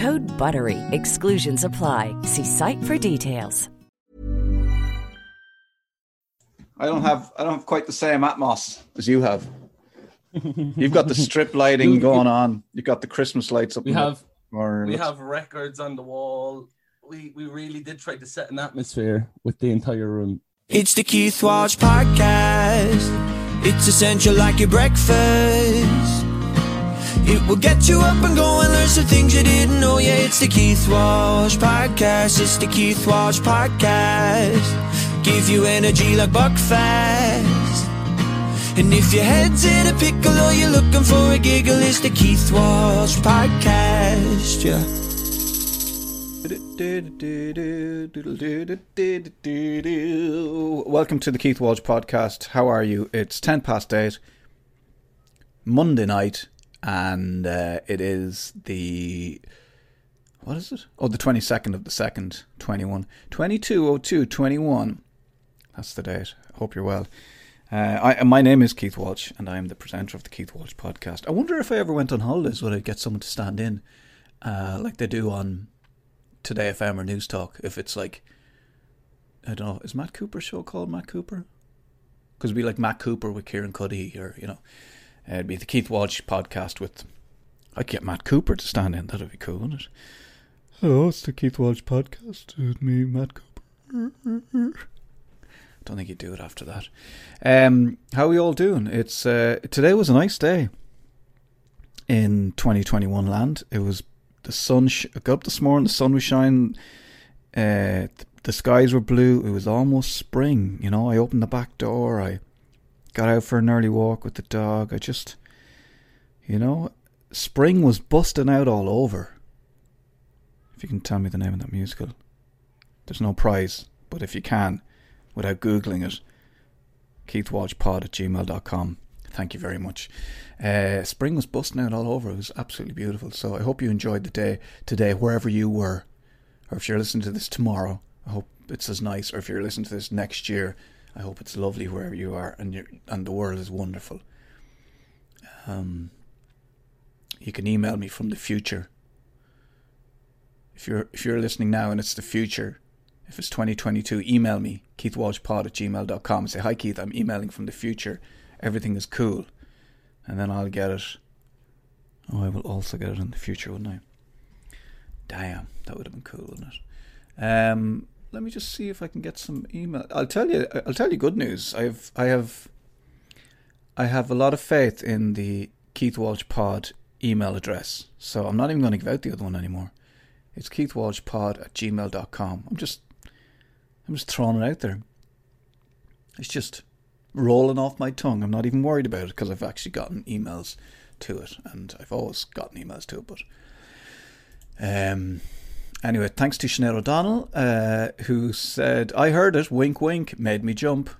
Code BUTTERY. Exclusions apply. See site for details. I don't have I don't have quite the same atmos as you have. You've got the strip lighting going on. You've got the Christmas lights up. We in have corner. we have records on the wall. We we really did try to set an atmosphere with the entire room. It's the Keith Walsh Podcast. It's essential like your breakfast. It will get you up and going, learn some things you didn't know. Yeah, it's the Keith Walsh Podcast. It's the Keith Walsh Podcast. Give you energy like Buckfast. And if your head's in a pickle or you're looking for a giggle, it's the Keith Walsh Podcast. Yeah. Welcome to the Keith Walsh podcast. How are you? It's 10 past 8, Monday night, and uh, it is the. What is it? Oh, the 22nd of the 2nd, 21. 2202 21. That's the date. Hope you're well. Uh, I, my name is Keith Walsh, and I am the presenter of the Keith Walsh podcast. I wonder if I ever went on holidays, would I get someone to stand in, uh, like they do on Today FM or News Talk? If it's like, I don't know, is Matt Cooper's show called Matt Cooper? Because it'd be like Matt Cooper with Kieran Cuddihy, or you know, uh, it'd be the Keith Walsh podcast with. I'd get Matt Cooper to stand in. That'd be cool, wouldn't it? Hello, it's the Keith Walsh podcast with me, Matt Cooper. Don't think he'd do it after that. Um, how are we all doing? It's uh, today was a nice day in 2021 land. It was the sun. Sh- I got up this morning. The sun was shining. Uh, th- the skies were blue. It was almost spring. You know, I opened the back door. I got out for an early walk with the dog. I just, you know, spring was busting out all over. If you can tell me the name of that musical, there's no prize, but if you can, without googling it, keithwalshpod at gmail.com. Thank you very much. Uh, spring was busting out all over. It was absolutely beautiful. So I hope you enjoyed the day today, wherever you were. Or if you're listening to this tomorrow, I hope it's as nice. Or if you're listening to this next year, I hope it's lovely wherever you are and you and the world is wonderful. Um, you can email me from the future. If you're if you're listening now and it's the future, if it's 2022, email me, keithwalshpod at gmail.com. Say, hi, Keith, I'm emailing from the future. Everything is cool. And then I'll get it. Oh, I will also get it in the future, wouldn't I? Damn, that would have been cool, wouldn't it? Um, let me just see if I can get some email. I'll tell you. I'll tell you good news. I've I have I have a lot of faith in the Keith Walsh Pod email address, so I'm not even going to give out the other one anymore. It's keithwalshpod at gmail.com. I'm just I'm just throwing it out there. It's just rolling off my tongue. I'm not even worried about it because I've actually gotten emails to it, and I've always gotten emails to it. But um, anyway, thanks to Sinead O'Donnell, uh, who said, "I heard it. Wink, wink. Made me jump."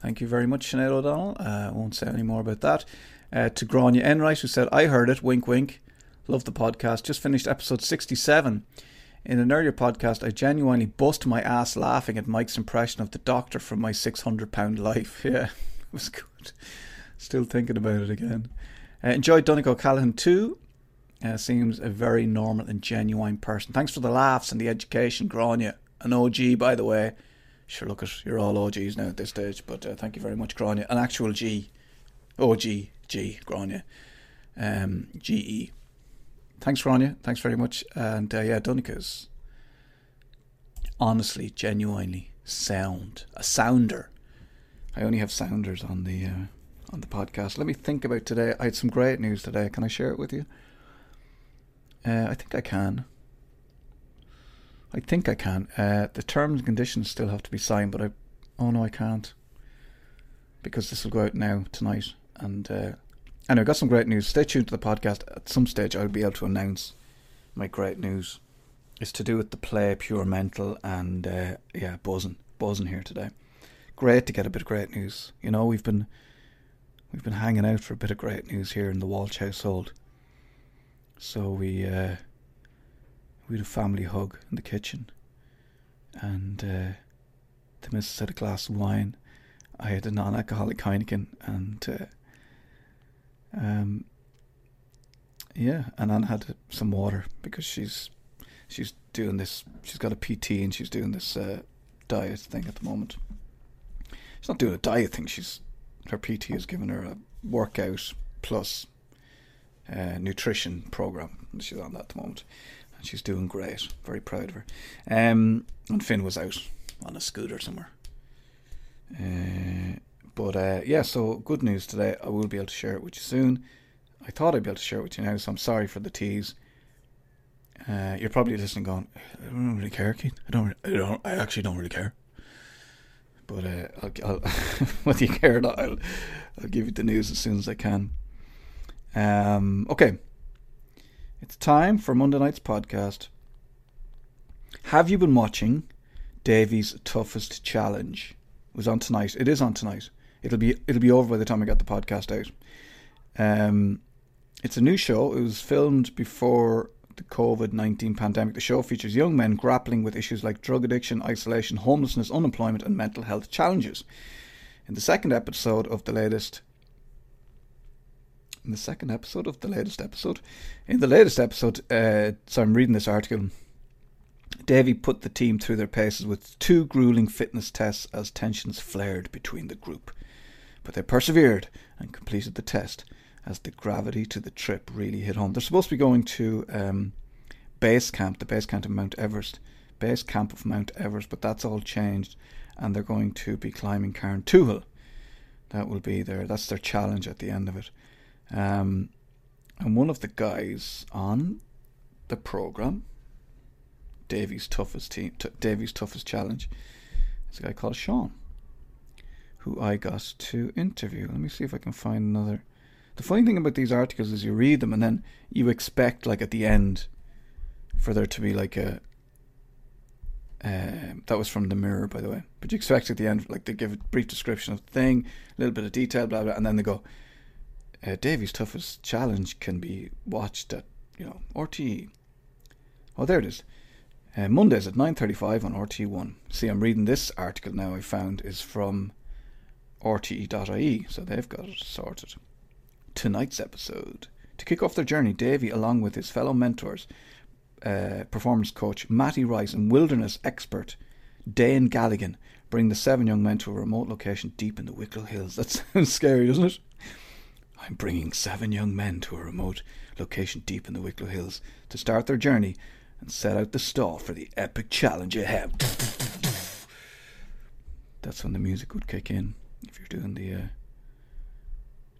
Thank you very much, Sinead O'Donnell. Uh, I won't say any more about that. Uh, to Grania Enright, who said, "I heard it. Wink, wink. Love the podcast. Just finished episode 67." In an earlier podcast, I genuinely bust my ass laughing at Mike's impression of the doctor from my £600 life. Yeah, it was good. Still thinking about it again. Uh, enjoyed Donncha O'Callaghan too. Uh, seems a very normal and genuine person. Thanks for the laughs and the education, Grania. An OG, by the way. Sure, look at you're all OGs now at this stage, but uh, thank you very much, Grania. An actual G. OG, G, Grania. Um, GE. Thanks, Grania. Thanks very much. And uh, yeah, Donncha's honestly, genuinely sound. A sounder. I only have sounders on the uh, on the podcast. Let me think about today. I had some great news today. Can I share it with you? Uh, I think I can. I think I can. Uh, the terms and conditions still have to be signed, but I. Oh no, I can't. Because this will go out now tonight, and uh, anyway, got some great news. Stay tuned to the podcast. At some stage, I'll be able to announce my great news. It's to do with the play Pure Mental, and uh, yeah, buzzing, buzzing here today. Great to get a bit of great news. You know, we've been we've been hanging out for a bit of great news here in the Walsh household. So we uh, we had a family hug in the kitchen, and uh, the missus had a glass of wine. I had a non-alcoholic Heineken, and uh, um, yeah, and Anne had some water because she's she's doing this. She's got a PT and she's doing this uh, diet thing at the moment. She's not doing a diet thing. She's her PT has given her a workout plus uh, nutrition program. She's on that at the moment, and she's doing great. Very proud of her. Um, and Finn was out on a scooter somewhere. Uh, but uh, yeah, so good news today. I will be able to share it with you soon. I thought I'd be able to share it with you now, so I'm sorry for the tease. Uh, you're probably listening, going, "I don't really care, Keith. I don't. I don't. I actually don't really care." But uh, I'll, I'll whether you care or not, I'll, I'll give you the news as soon as I can. Um, okay, it's time for Monday night's podcast. Have you been watching Davey's Toughest Challenge? It was on tonight. It is on tonight. It'll be it'll be over by the time I get the podcast out. Um, it's a new show. It was filmed before the COVID 19 pandemic. The show features young men grappling with issues like drug addiction, isolation, homelessness, unemployment, and mental health challenges. In the second episode of the latest in the second episode of the latest episode. In the latest episode, uh, so I'm reading this article. Davy put the team through their paces with two grueling fitness tests as tensions flared between the group. But they persevered and completed the test as the gravity to the trip really hit home. They're supposed to be going to um, base camp, the base camp of Mount Everest, base camp of Mount Everest, but that's all changed, and they're going to be climbing Carrauntoohil. That will be their that's their challenge at the end of it. Um, and one of the guys on the program, Davy's toughest team, t- Davy's toughest challenge, is a guy called Sean, who I got to interview. Let me see if I can find another. The funny thing about these articles is you read them and then you expect, like at the end, for there to be like a. Uh, that was from the Mirror, by the way. But you expect at the end, like they give a brief description of the thing, a little bit of detail, blah blah, and then they go, uh, Davy's toughest challenge can be watched at you know RTE. Oh, there it is. Uh, Mondays at 9.35 on RTE1. See, I'm reading this article now I found is from RTE.ie, so they've got it sorted. Tonight's episode. To kick off their journey, Davy, along with his fellow mentors, uh, performance coach Matty Rice and wilderness expert Dane Galligan, bring the seven young men to a remote location deep in the Wicklow Hills. That sounds scary, doesn't it? I'm bringing seven young men to a remote location deep in the Wicklow Hills to start their journey and set out the stall for the epic challenge ahead. That's when the music would kick in if you're doing the uh,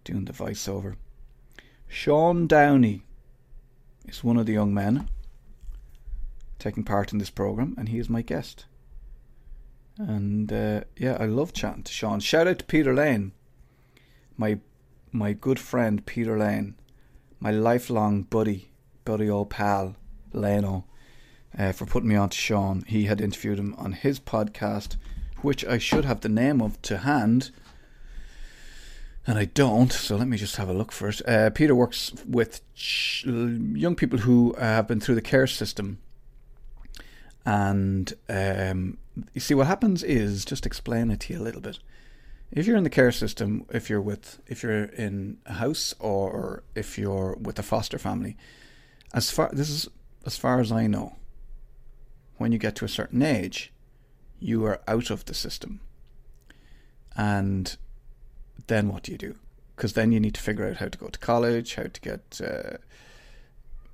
doing the voiceover. Sean Downey is one of the young men taking part in this program, and he is my guest. And uh, yeah, I love chatting to Sean. Shout out to Peter Lane, my my good friend Peter Lane, my lifelong buddy, buddy old pal Leno, uh, for putting me on to Sean. He had interviewed him on his podcast, which I should have the name of to hand. And I don't, so let me just have a look first. Uh, Peter works with ch- young people who have been through the care system. And um, you see, what happens is, just explain it to you a little bit if you're in the care system, if you're with, if you're in a house or if you're with a foster family, as far this is as far as I know, when you get to a certain age, you are out of the system. And then what do you do? Because then you need to figure out how to go to college, how to get uh,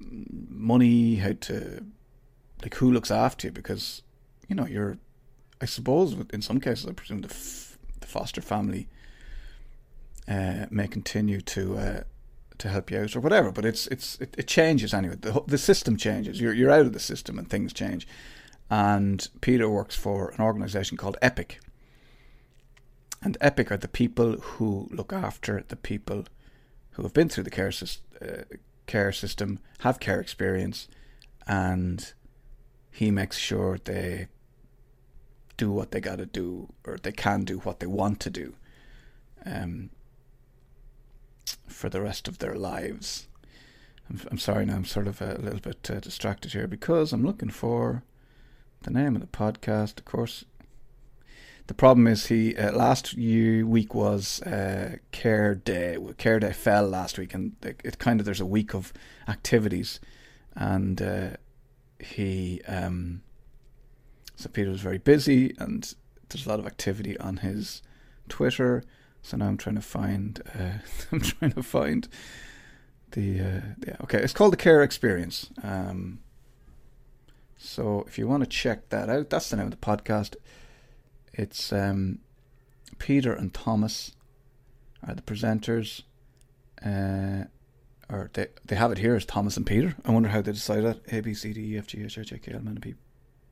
money, how to like who looks after you. Because you know you're, I suppose, in some cases, I presume the foster family uh, may continue to uh, to help you out or whatever. But it's it's it, it changes anyway. The the system changes. You're you're out of the system and things change. and Peter works for an organization called Epic. And Epic are the people who look after the people who have been through the care, uh, care system, have care experience, and he makes sure they do what they got to do or they can do what they want to do um, for the rest of their lives. I'm, I'm sorry now, I'm sort of a little bit uh, distracted here because I'm looking for the name of the podcast. Of course, the problem is he uh, last year week was uh, Care Day. Care Day fell last week, and it, kind of there's a week of activities, and uh, he um, so Peter was very busy, and there's a lot of activity on his Twitter. So now I'm trying to find. Uh, I'm trying to find the. Uh, yeah, okay, it's called the Care Experience. Um, so if you want to check that out, that's the name of the podcast. It's um, Peter and Thomas are the presenters. Uh, or they they have it here as Thomas and Peter. I wonder how they decided that. A B C D E F G H I J K L M N P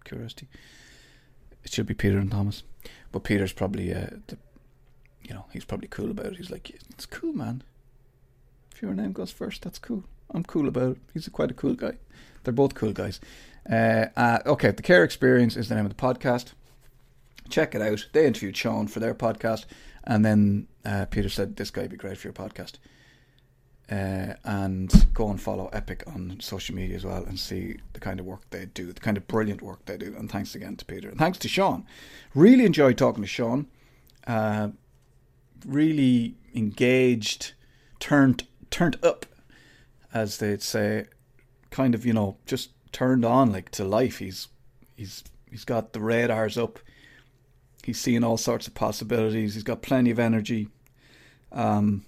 Curiosity. It should be Peter and Thomas, but Peter's probably uh, the, you know, he's probably cool about it. He's like, it's cool, man. If your name goes first, that's cool. I'm cool about it. He's a, quite a cool guy. They're both cool guys. Uh, uh, okay, the Care Experience is the name of the podcast. Check it out. They interviewed Sean for their podcast, and then uh, Peter said this guy would be great for your podcast. Uh, and go and follow Epic on social media as well and see the kind of work they do, the kind of brilliant work they do. And thanks again to Peter. And thanks to Sean. Really enjoyed talking to Sean. Uh, really engaged, turned turned up, as they'd say, kind of, you know, just turned on like to life. He's he's he's got the radars up. He's seeing all sorts of possibilities. He's got plenty of energy. Um,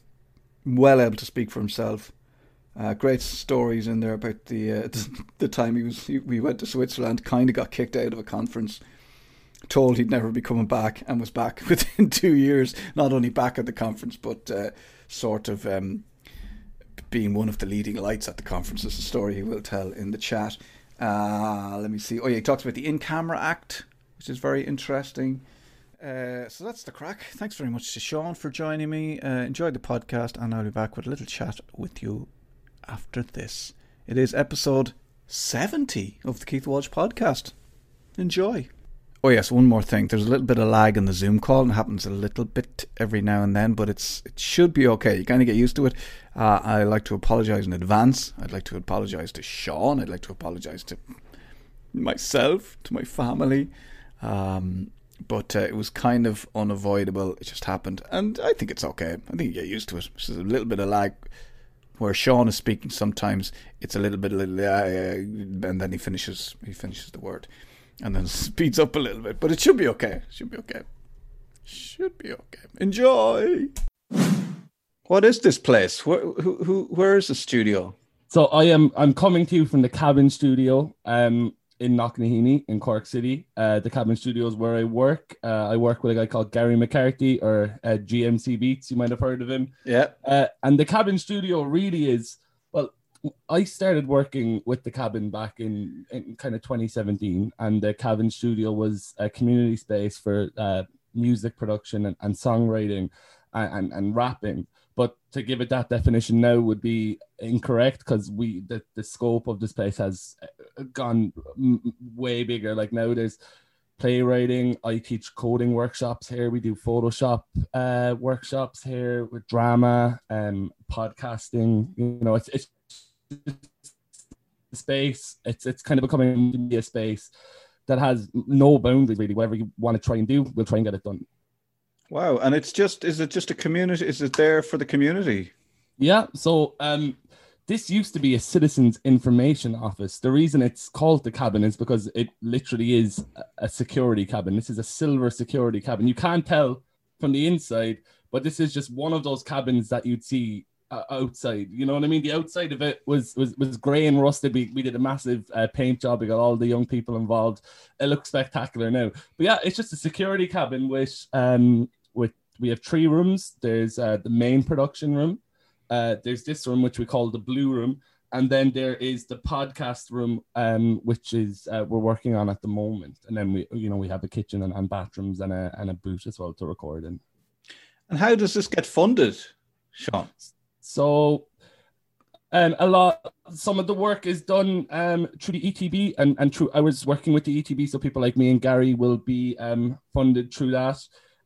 well able to speak for himself. Uh, great stories in there about the uh, the time he was we went to Switzerland, kind of got kicked out of a conference, told he'd never be coming back, and was back within two years. Not only back at the conference, but uh, sort of um, being one of the leading lights at the conference. Is a story he will tell in the chat. Uh, let me see. Oh yeah, he talks about the In Camera Act, which is very interesting. Uh, so that's the crack. Thanks very much to Sean for joining me. Uh, the podcast, and I'll be back with a little chat with you after this. It is episode 70 of the Keith Walsh podcast. Enjoy. Oh yes, one more thing. There's a little bit of lag in the Zoom call, and it happens a little bit every now and then, but it's it should be okay. You kind of get used to it. Uh, I'd like to apologise in advance. I'd like to apologise to Sean. I'd like to apologise to myself, to my family. Um, but uh, it was kind of unavoidable. It just happened, and I think it's okay. I think you get used to it. There's a little bit of lag where Sean is speaking. Sometimes it's a little bit, a little, uh, and then he finishes. He finishes the word, and then speeds up a little bit. But it should be okay. Should be okay. Should be okay. Enjoy. What is this place? Where, who, who, where is the studio? So I am. I'm coming to you from the cabin studio. Um, in Knocknaheeny in Cork City. Uh, the Cabin Studios where I work. Uh, I work with a guy called Gary McCarthy or uh, GMC Beats. You might have heard of him. Yeah. Uh, and the Cabin Studio really is well. I started working with the cabin back in, in kind of 2017, and the cabin studio was a community space for uh, music production and, and songwriting and, and, and rapping but to give it that definition now would be incorrect because we the, the scope of this place has uh, gone way bigger. Like now there's playwriting i teach coding workshops here. We do photoshop uh, workshops here with drama and um, podcasting. You know it's it's space. It's it's kind of becoming a space that has no boundaries really. Whatever you want to try and do we'll try and get it done Wow. And it's just, is it just a community? Is it there for the community? Yeah. So, um, this used to be a citizens information office. The reason it's called the cabin is because it literally is a security cabin. This is a silver security cabin. You can't tell from the inside, but this is just one of those cabins that you'd see uh, outside. You know what I mean? The outside of it was was was grey and rusted. We, we did a massive uh, paint job. We got all the young people involved. It looks spectacular now. But yeah, it's just a security cabin with um with we have three rooms. There's uh, the main production room. Uh, there's this room which we call the blue room, and then there is the podcast room, um, which is uh, we're working on at the moment, and then we, you know, we have a kitchen and, and bathrooms and a and a booth as well to record in. And how does this get funded, Sean? So, um, a lot, some of the work is done um through the ETB, and and through I was working with the ETB, so people like me and Gary will be um funded through that.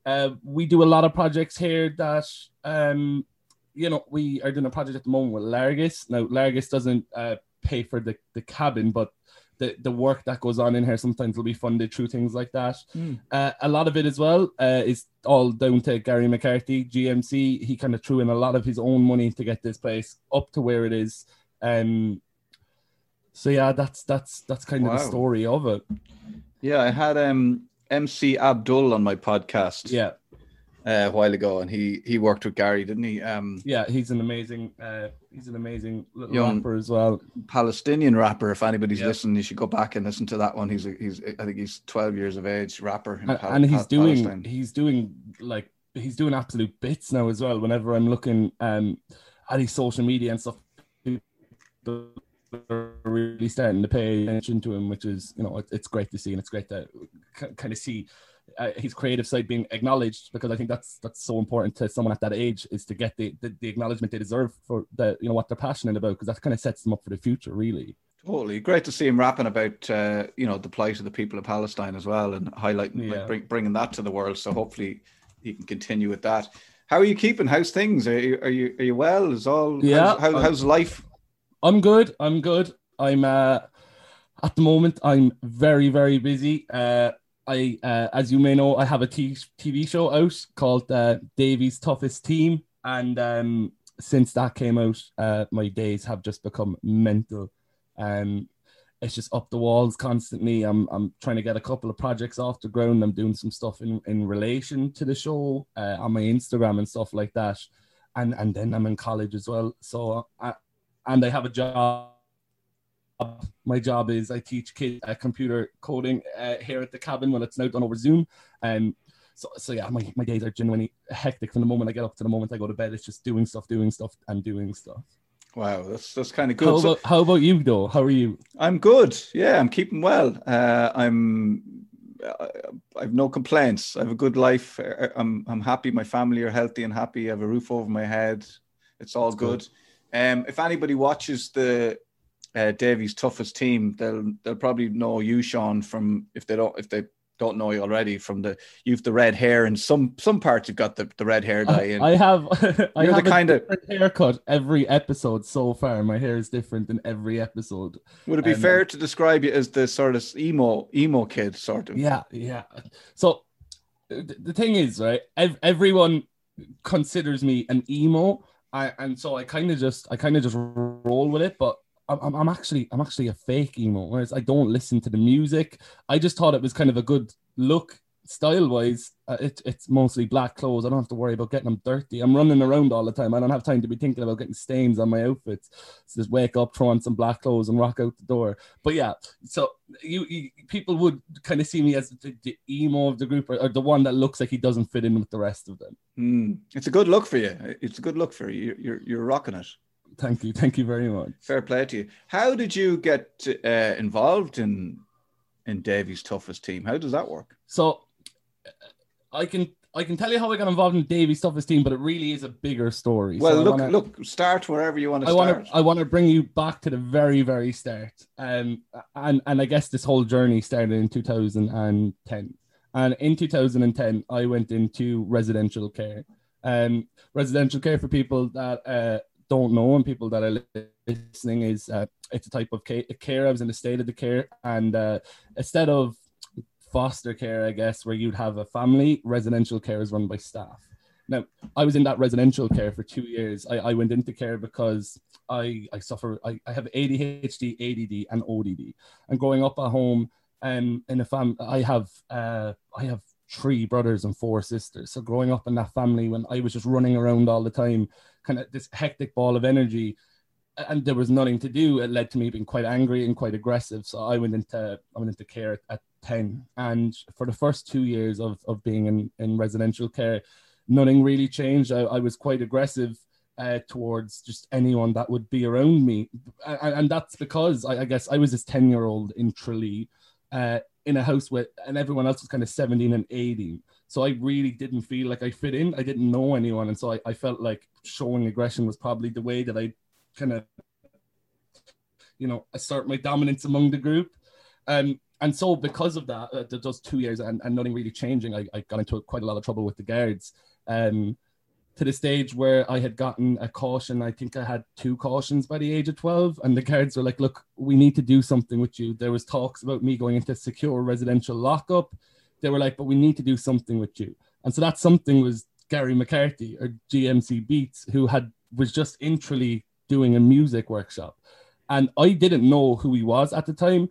Uh, we do a lot of projects here that um you know, we are doing a project at the moment with Largus. Now, Largus doesn't uh, pay for the, the cabin, but the, the work that goes on in here sometimes will be funded through things like that. Mm. Uh, a lot of it as well uh, is all down to Gary McCarthy, GMC. He kind of threw in a lot of his own money to get this place up to where it is. Um, so yeah, that's that's that's kind wow. of the story of it. Yeah, I had um, MC Abdul on my podcast. Yeah, uh, a while ago, and he he worked with Gary, didn't he? Um, yeah, he's an amazing uh, he's an amazing young rapper as well. Palestinian rapper. If anybody's yep. listening, you should go back and listen to that one. He's a, he's I think he's twelve years of age rapper, and, Pal- and he's Pal- doing Palestine. he's doing like he's doing absolute bits now as well. Whenever I'm looking um, at his social media and stuff, really starting to pay attention to him, which is you know it's great to see, and it's great to kind of see uh, his creative side being acknowledged because I think that's that's so important to someone at that age is to get the, the, the acknowledgement they deserve for the you know what they're passionate about because that kind of sets them up for the future really. Totally great to see him rapping about uh, you know the plight of the people of Palestine as well and highlighting yeah. like, bring, bringing that to the world. So hopefully he can continue with that. How are you keeping? How's things? Are you are you, are you well? Is all yeah? How's, how, how's life? I'm good. I'm good. I'm uh, at the moment I'm very very busy. Uh, I, uh, as you may know, I have a t- TV show out called uh, Davy's Toughest Team, and um, since that came out, uh, my days have just become mental. Um, it's just up the walls constantly. I'm I'm trying to get a couple of projects off the ground. I'm doing some stuff in in relation to the show uh, on my Instagram and stuff like that, and and then I'm in college as well. So, I, uh, and I have a job my job is I teach kids uh, computer coding uh, here at the cabin when it's now done over Zoom. Um, so, so yeah, my, my days are genuinely hectic from the moment I get up to the moment I go to bed. It's just doing stuff, doing stuff, and doing stuff. Wow, that's that's kind of good. How about, so, how about you though? How are you? I'm good. Yeah, I'm keeping well. Uh, I'm uh, I've no complaints. I have a good life. Uh, I'm I'm happy. My family are healthy and happy. I have a roof over my head. It's all good. good. Um, if anybody watches the uh, Davy's toughest team, they'll they'll probably know you, Sean, from if they don't if they don't know you already from the you've the red hair and some some parts you've got the, the red hair dye in. I have I You're have the kind of haircut every episode so far. My hair is different in every episode. Would it be um, fair to describe you as the sort of emo emo kid sort of? Yeah, yeah. So the thing is, right? Everyone considers me an emo. I, and so I kind of just I kind of just roll with it, but I'm, I'm actually I'm actually a fake emo. Whereas I don't listen to the music. I just thought it was kind of a good look style wise. Uh, it, it's mostly black clothes. I don't have to worry about getting them dirty. I'm running around all the time. I don't have time to be thinking about getting stains on my outfits. So just wake up, throw on some black clothes, and rock out the door. But yeah, so you, you people would kind of see me as the, the emo of the group or, or, the one that looks like he doesn't fit in with the rest of them. Mm, it's a good look for you. It's a good look for you. You're you're rocking it. Thank you. Thank you very much. Fair play to you. How did you get uh, involved in in Davy's toughest team? How does that work? So I can I can tell you how I got involved in Davy's toughest team, but it really is a bigger story. Well, so look, wanna, look, start wherever you want to I start. Want to, I want to bring you back to the very, very start. Um, and and I guess this whole journey started in 2010. And in 2010, I went into residential care. Um, residential care for people that uh, don't know and people that are listening is uh, it's a type of care. I was in the state of the care, and uh, instead of foster care, I guess, where you'd have a family, residential care is run by staff. Now, I was in that residential care for two years. I, I went into care because I, I suffer, I, I have ADHD, ADD, and ODD. And growing up at home, um, in a fam, I have, uh, I have three brothers and four sisters. So growing up in that family, when I was just running around all the time, kind of this hectic ball of energy, and there was nothing to do, it led to me being quite angry and quite aggressive. So I went into I went into care at, at ten, and for the first two years of of being in in residential care, nothing really changed. I, I was quite aggressive uh, towards just anyone that would be around me, and, and that's because I, I, guess I was this ten year old in Tralee, uh, in a house with, and everyone else was kind of seventeen and eighteen. So I really didn't feel like I fit in. I didn't know anyone, and so I, I felt like showing aggression was probably the way that I kind of, you know, assert my dominance among the group. Um, and so because of that, uh, those two years and, and nothing really changing, I, I got into quite a lot of trouble with the guards. Um, to the stage where I had gotten a caution. I think I had two cautions by the age of 12. And the guards were like, look, we need to do something with you. There was talks about me going into secure residential lockup. They were like, but we need to do something with you. And so that something was Gary McCarthy or GMC Beats, who had was just in Tralee doing a music workshop. And I didn't know who he was at the time.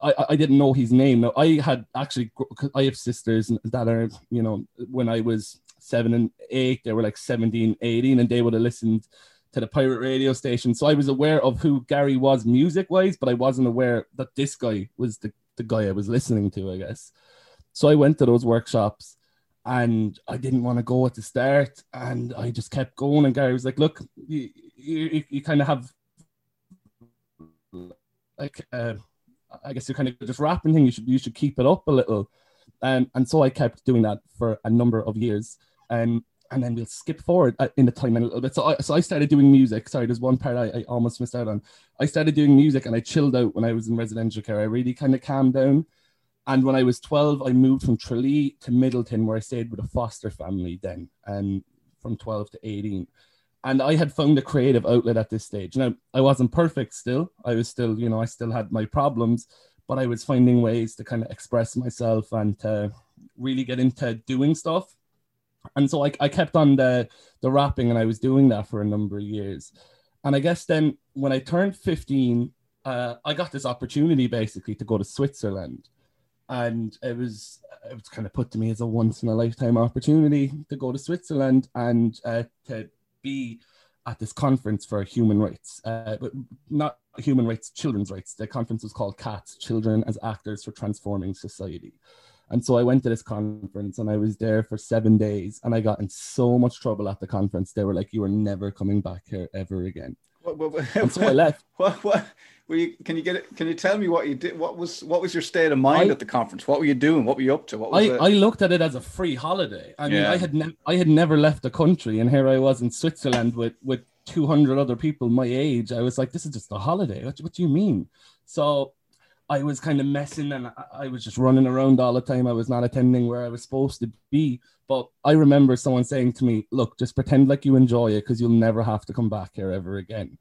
I, I didn't know his name. Now I had actually I have sisters that are you know when I was seven and eight, they were like 17, 18, and they would have listened to the pirate radio station. So I was aware of who Gary was music wise, but I wasn't aware that this guy was the, the guy I was listening to, I guess. So I went to those workshops and I didn't want to go at the start and I just kept going. And Gary was like, Look, you, you, you kind of have like, uh, I guess you're kind of just rapping thing. You should, you should keep it up a little. Um, and so I kept doing that for a number of years. Um, and then we'll skip forward uh, in the time a little bit. So I, so I started doing music. Sorry, there's one part I, I, almost missed out on. I started doing music and I chilled out when I was in residential care. I really kind of calmed down. And when I was 12, I moved from Tralee to Midleton, where I stayed with a foster family then, um, from 12 to 18. And I had found a creative outlet at this stage. Now, I wasn't perfect still. I was still, you know, I still had my problems, but I was finding ways to kind of express myself and to really get into doing stuff and so I, I kept on the the rapping and I was doing that for a number of years. And I guess then when I turned 15, uh, I got this opportunity basically to go to Switzerland. And it was it was kind of put to me as a once in a lifetime opportunity to go to Switzerland and uh, to be at this conference for human rights, uh, but not human rights, children's rights. The conference was called CATS, Children as Actors for Transforming Society. And so I went to this conference and I was there for seven days and I got in so much trouble at the conference. They were like, You are never coming back here ever again. What, what, and so I left. What, what were you can you get it can you tell me what you did? What was what was your state of mind I, at the conference? What were you doing? What were you up to? What was I, I looked at it as a free holiday. I mean, yeah. I had ne- I had never left the country and here I was in Switzerland with with 200 other people my age. I was like, this is just a holiday. What, what do you mean? So I was kind of messing and I, I, was just running around all the time. I was not attending where I was supposed to be. But I remember someone saying to me, Look, just pretend like you enjoy it because you'll never have to come back here ever again.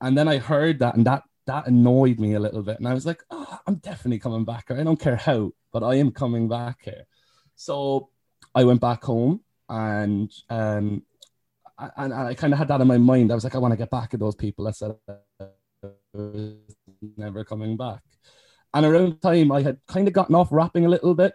And then I heard that and that that annoyed me a little bit. And I was like, oh, I'm definitely coming back here. I don't care how, but I am coming back here. So I went back home and um and, I kind of had that in my mind. I was like, I want to get back at those people. I said never coming back. And around the time, I had kind of gotten off rapping a little bit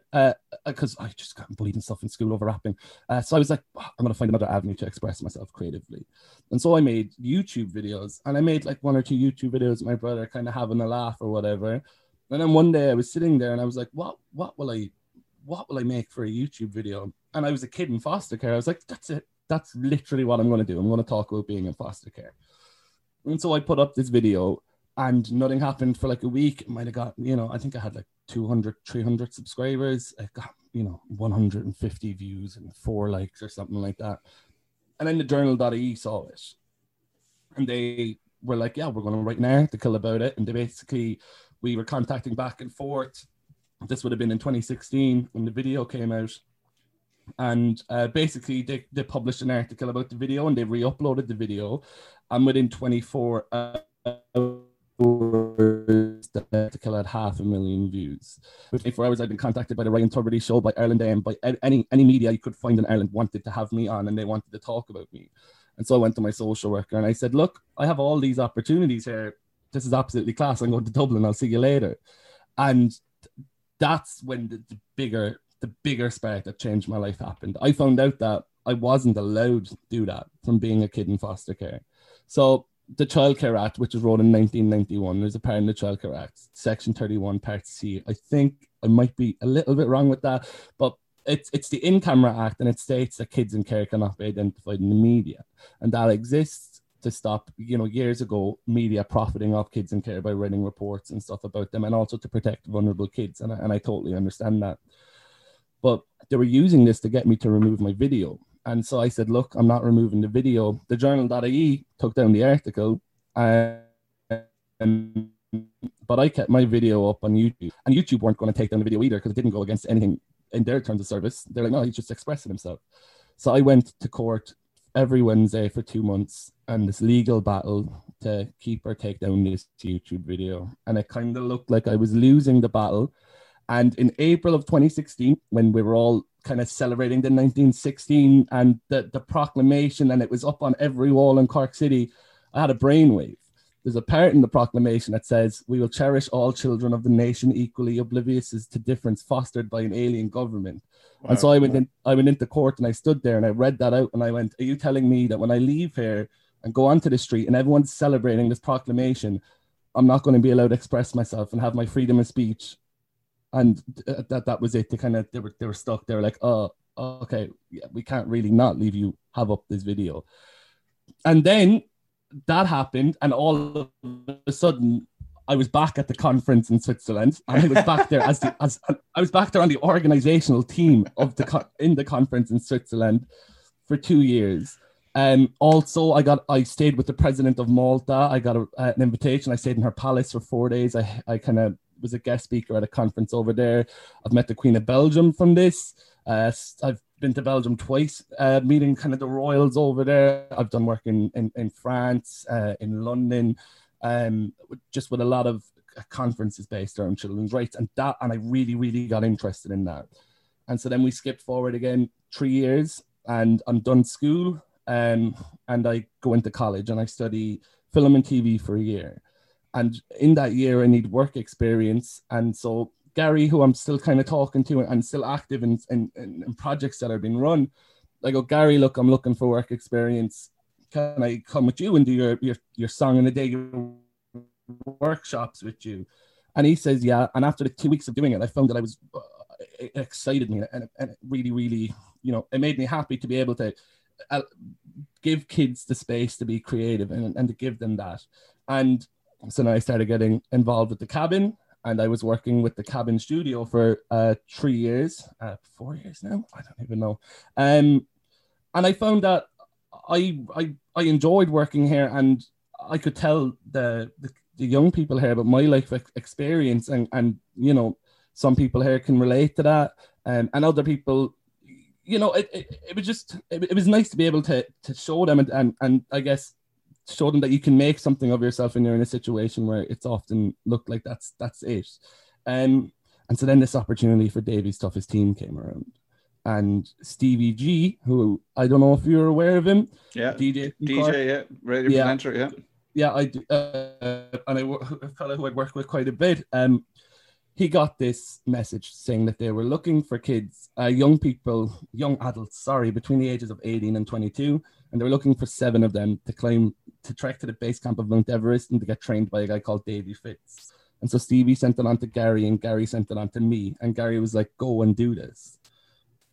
because uh, I just got bullied and stuff in school over rapping. Uh, so I was like, oh, I'm going to find another avenue to express myself creatively. And so I made YouTube videos and I made like one or two YouTube videos with my brother, kind of having a laugh or whatever. And then one day I was sitting there and I was like, what, what will I, what will I make for a YouTube video? And I was a kid in foster care. I was like, that's it. That's literally what I'm going to do. I'm going to talk about being in foster care. And so I put up this video and nothing happened for like a week. It might have got, you know, I think I had like 200, 300 subscribers. I got, you know, 150 views and four likes or something like that. And then the journal.ie saw it and they were like, yeah, we're going to write an article about it. And they basically, we were contacting back and forth. This would have been in 2016 when the video came out. And uh, basically, they, they published an article about the video and they re uploaded the video. And within 24 hours, kill had half a million views. Within 24 hours, I'd been contacted by the Ryan Tubridy show, by Ireland AM, by any any media you could find in Ireland wanted to have me on, and they wanted to talk about me. And so I went to my social worker and I said, "Look, I have all these opportunities here. This is absolutely class. I'm going to Dublin. I'll see you later." And that's when the, the bigger the bigger spark that changed my life happened. I found out that I wasn't allowed to do that from being a kid in foster care. So the Child Care Act, which was wrote in 1991, there's a part in the Child Care Act, Section 31, Part C. I think I might be a little bit wrong with that, but it's it's the In Camera Act, and it states that kids in care cannot be identified in the media, and that exists to stop, you know, years ago, media profiting off kids in care by writing reports and stuff about them, and also to protect vulnerable kids. And I, and I totally understand that. But they were using this to get me to remove my video. And so I said, look, I'm not removing the video. The journal.ie took down the article. Um, but I kept my video up on YouTube. And YouTube weren't going to take down the video either because it didn't go against anything in their terms of service. They're like, no, he's just expressing himself. So I went to court every Wednesday for two months and this legal battle to keep or take down this YouTube video. And it kind of looked like I was losing the battle. And in April of 2016, when we were all kind of celebrating the 1916 and the, the proclamation, and it was up on every wall in Cork City, I had a brainwave. There's a part in the proclamation that says, We will cherish all children of the nation equally oblivious to difference fostered by an alien government. Wow. And so I went in, I went into court and I stood there and I read that out and I went, Are you telling me that when I leave here and go onto the street and everyone's celebrating this proclamation, I'm not going to be allowed to express myself and have my freedom of speech? And that that was it. They kind of they were they were stuck. They were like, oh, okay, yeah, we can't really not leave you have up this video. And then that happened, and all of a sudden, I was back at the conference in Switzerland, and I was back there as the as I was back there on the organizational team of the in the conference in Switzerland for two years. Um, also, I got I stayed with the president of Malta. I got a, uh, an invitation. I stayed in her palace for four days. I I kind of was a guest speaker at a conference over there. I've met the Queen of Belgium from this. Uh, I've been to Belgium twice, uh, meeting kind of the royals over there. I've done work in in, in France, uh, in London, um, just with a lot of conferences based around children's rights, and that, and I really, really got interested in that. And so then we skipped forward again three years, and I'm done school, um, and I go into college and I study film and TV for a year. And in that year, I need work experience, and so Gary, who I'm still kind of talking to and still active in, in, in projects that are being run. I go, Gary, look, I'm looking for work experience. Can I come with you and do your your, your song in the day workshops with you? And he says, yeah. And after the two weeks of doing it, I found that I was uh, it excited me and, and it really, really, you know, it made me happy to be able to uh, give kids the space to be creative and, and to give them that. And so now I started getting involved with the cabin and I was working with the cabin studio for uh, three years, uh, four years now. I don't even know. Um, and I found that I, I I enjoyed working here, and I could tell the the, the young people here about my life experience, and and you know some people here can relate to that, um, and other people. You know, it, it, it was just it, it was nice to be able to to show them and, and and I guess show them that you can make something of yourself when you're in a situation where it's often looked like that's that's it. Um, and so then this opportunity for Davy's toughest team came around. And Stevie G, who I don't know if you're aware of him. Yeah. DJ. DJ, yeah. Radio yeah. presenter, yeah. Yeah, I do. Uh, and I, a fellow who I'd worked with quite a bit. Um, he got this message saying that they were looking for kids, uh, young people, young adults, sorry, between the ages of 18 and 22, and they were looking for seven of them to climb, to trek to the base camp of Mount Everest and to get trained by a guy called Davy Fitz. And so Stevie sent it on to Gary, and Gary sent it on to me, and Gary was like, "Go and do this."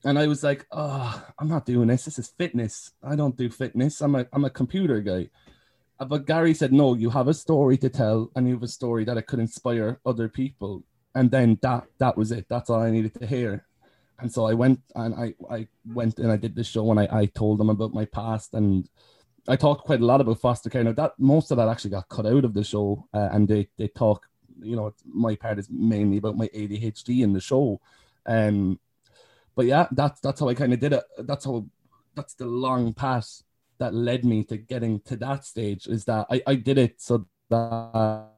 And I was like, "Oh, I'm not doing this. This is fitness. I don't do fitness. I'm a I'm a computer guy." Uh, but Gary said, "No, you have a story to tell, and you have a story that it could inspire other people." and then that that was it. That's all I needed to hear. And so I went and I, I went and I did the show and I, I told them about my past and I talked quite a lot about foster care. Now that most of that actually got cut out of the show uh, and they, they talk, you know, my part is mainly about my ADHD in the show. Um, but yeah, that's that's how I kind of did it. That's how that's the long path that led me to getting to that stage is that I, I did it so that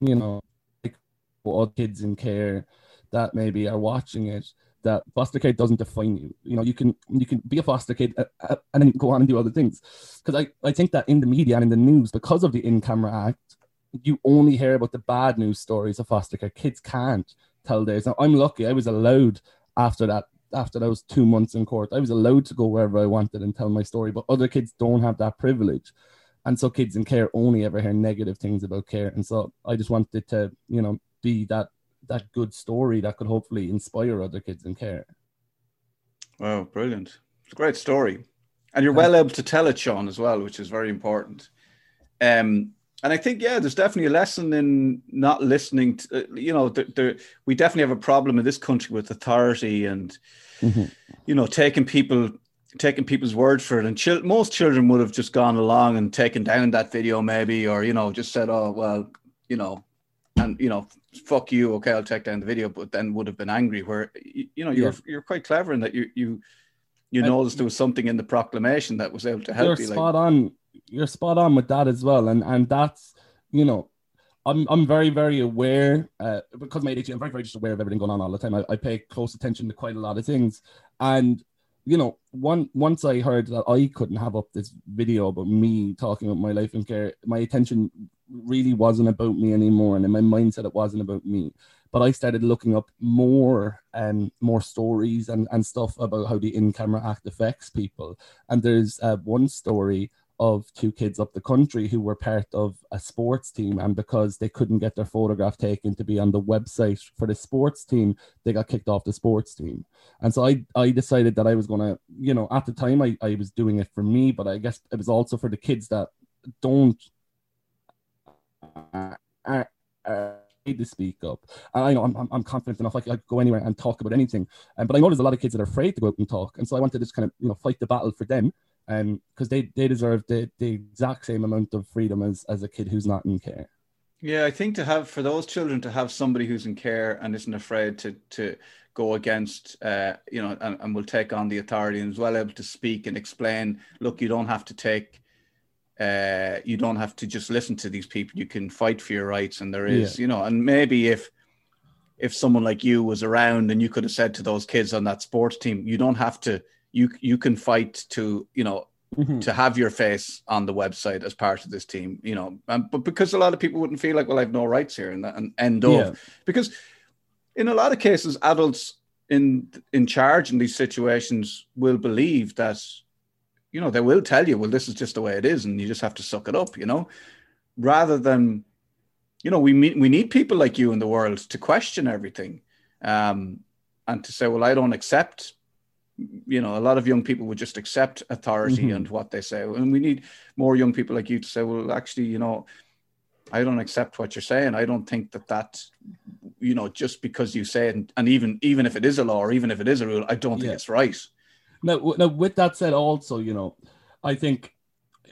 you know like all kids in care that maybe are watching it that foster care doesn't define you. You know, you can you can be a foster kid uh, uh, and then go on and do other things. Because I, I think that in the media and in the news, because of the In Camera Act, you only hear about the bad news stories of foster care. Kids can't tell theirs. Now I'm lucky. I was allowed after that after those two months in court. I was allowed to go wherever I wanted and tell my story. But other kids don't have that privilege. And so kids in care only ever hear negative things about care. And so I just wanted to, you know, be that that good story that could hopefully inspire other kids in care. Wow, brilliant! It's a great story, and you're well able to tell it, Sean, as well, which is very important. Um, and I think yeah, there's definitely a lesson in not listening. To, uh, you know, we definitely have a problem in this country with authority and mm-hmm. you know taking people taking people's word for it. And chil- most children would have just gone along and taken down that video, maybe, or you know, just said, "Oh well, you know," and you know, "Fuck you." Okay, I'll take down the video, but then would have been angry. Where you, you know, you're yeah. you're quite clever in that you you you noticed there was something in the proclamation that was able to help you're you. Spot like, on. You're spot on with that as well, and and that's you know. I'm, I'm very very aware uh, because my ADHD I'm very very just aware of everything going on all the time. I, I pay close attention to quite a lot of things, and you know, one once I heard that I couldn't have up this video about me talking about my life in care, my attention really wasn't about me anymore, and in my mindset it wasn't about me. But I started looking up more um, more stories and, and stuff about how the in-camera act affects people. And there's uh, one story of two kids up the country who were part of a sports team and because they couldn't get their photograph taken to be on the website for the sports team they got kicked off the sports team and so i i decided that i was going to you know at the time I, I was doing it for me but i guess it was also for the kids that don't uh, uh, need to speak up. And I know I'm, I'm confident enough. I could go anywhere and talk about anything. Um, but I know there's a lot of kids that are afraid to go out and talk. And so I wanted to just kind of, you know, fight the battle for them um, because they they deserve the, the exact same amount of freedom as as a kid who's not in care. Yeah, I think to have for those children to have somebody who's in care and isn't afraid to to go against, uh, you know, and, and will take on the authority and is well able to speak and explain. Look, you don't have to take. Uh, you don't have to just listen to these people. You can fight for your rights, and there is, yeah. you know, and maybe if if someone like you was around and you could have said to those kids on that sports team, you don't have to you you can fight to you know mm-hmm. to have your face on the website as part of this team you know um, but because a lot of people wouldn't feel like well i've no rights here and, and end of yeah. because in a lot of cases adults in in charge in these situations will believe that you know they will tell you well this is just the way it is and you just have to suck it up you know rather than you know we meet, we need people like you in the world to question everything um, and to say well i don't accept you know, a lot of young people would just accept authority mm-hmm. and what they say. And we need more young people like you to say, well, actually, you know, I don't accept what you're saying. I don't think that that, you know, just because you say it, and, and even even if it is a law or even if it is a rule, I don't think yeah. it's right. Now, now, with that said, also, you know, I think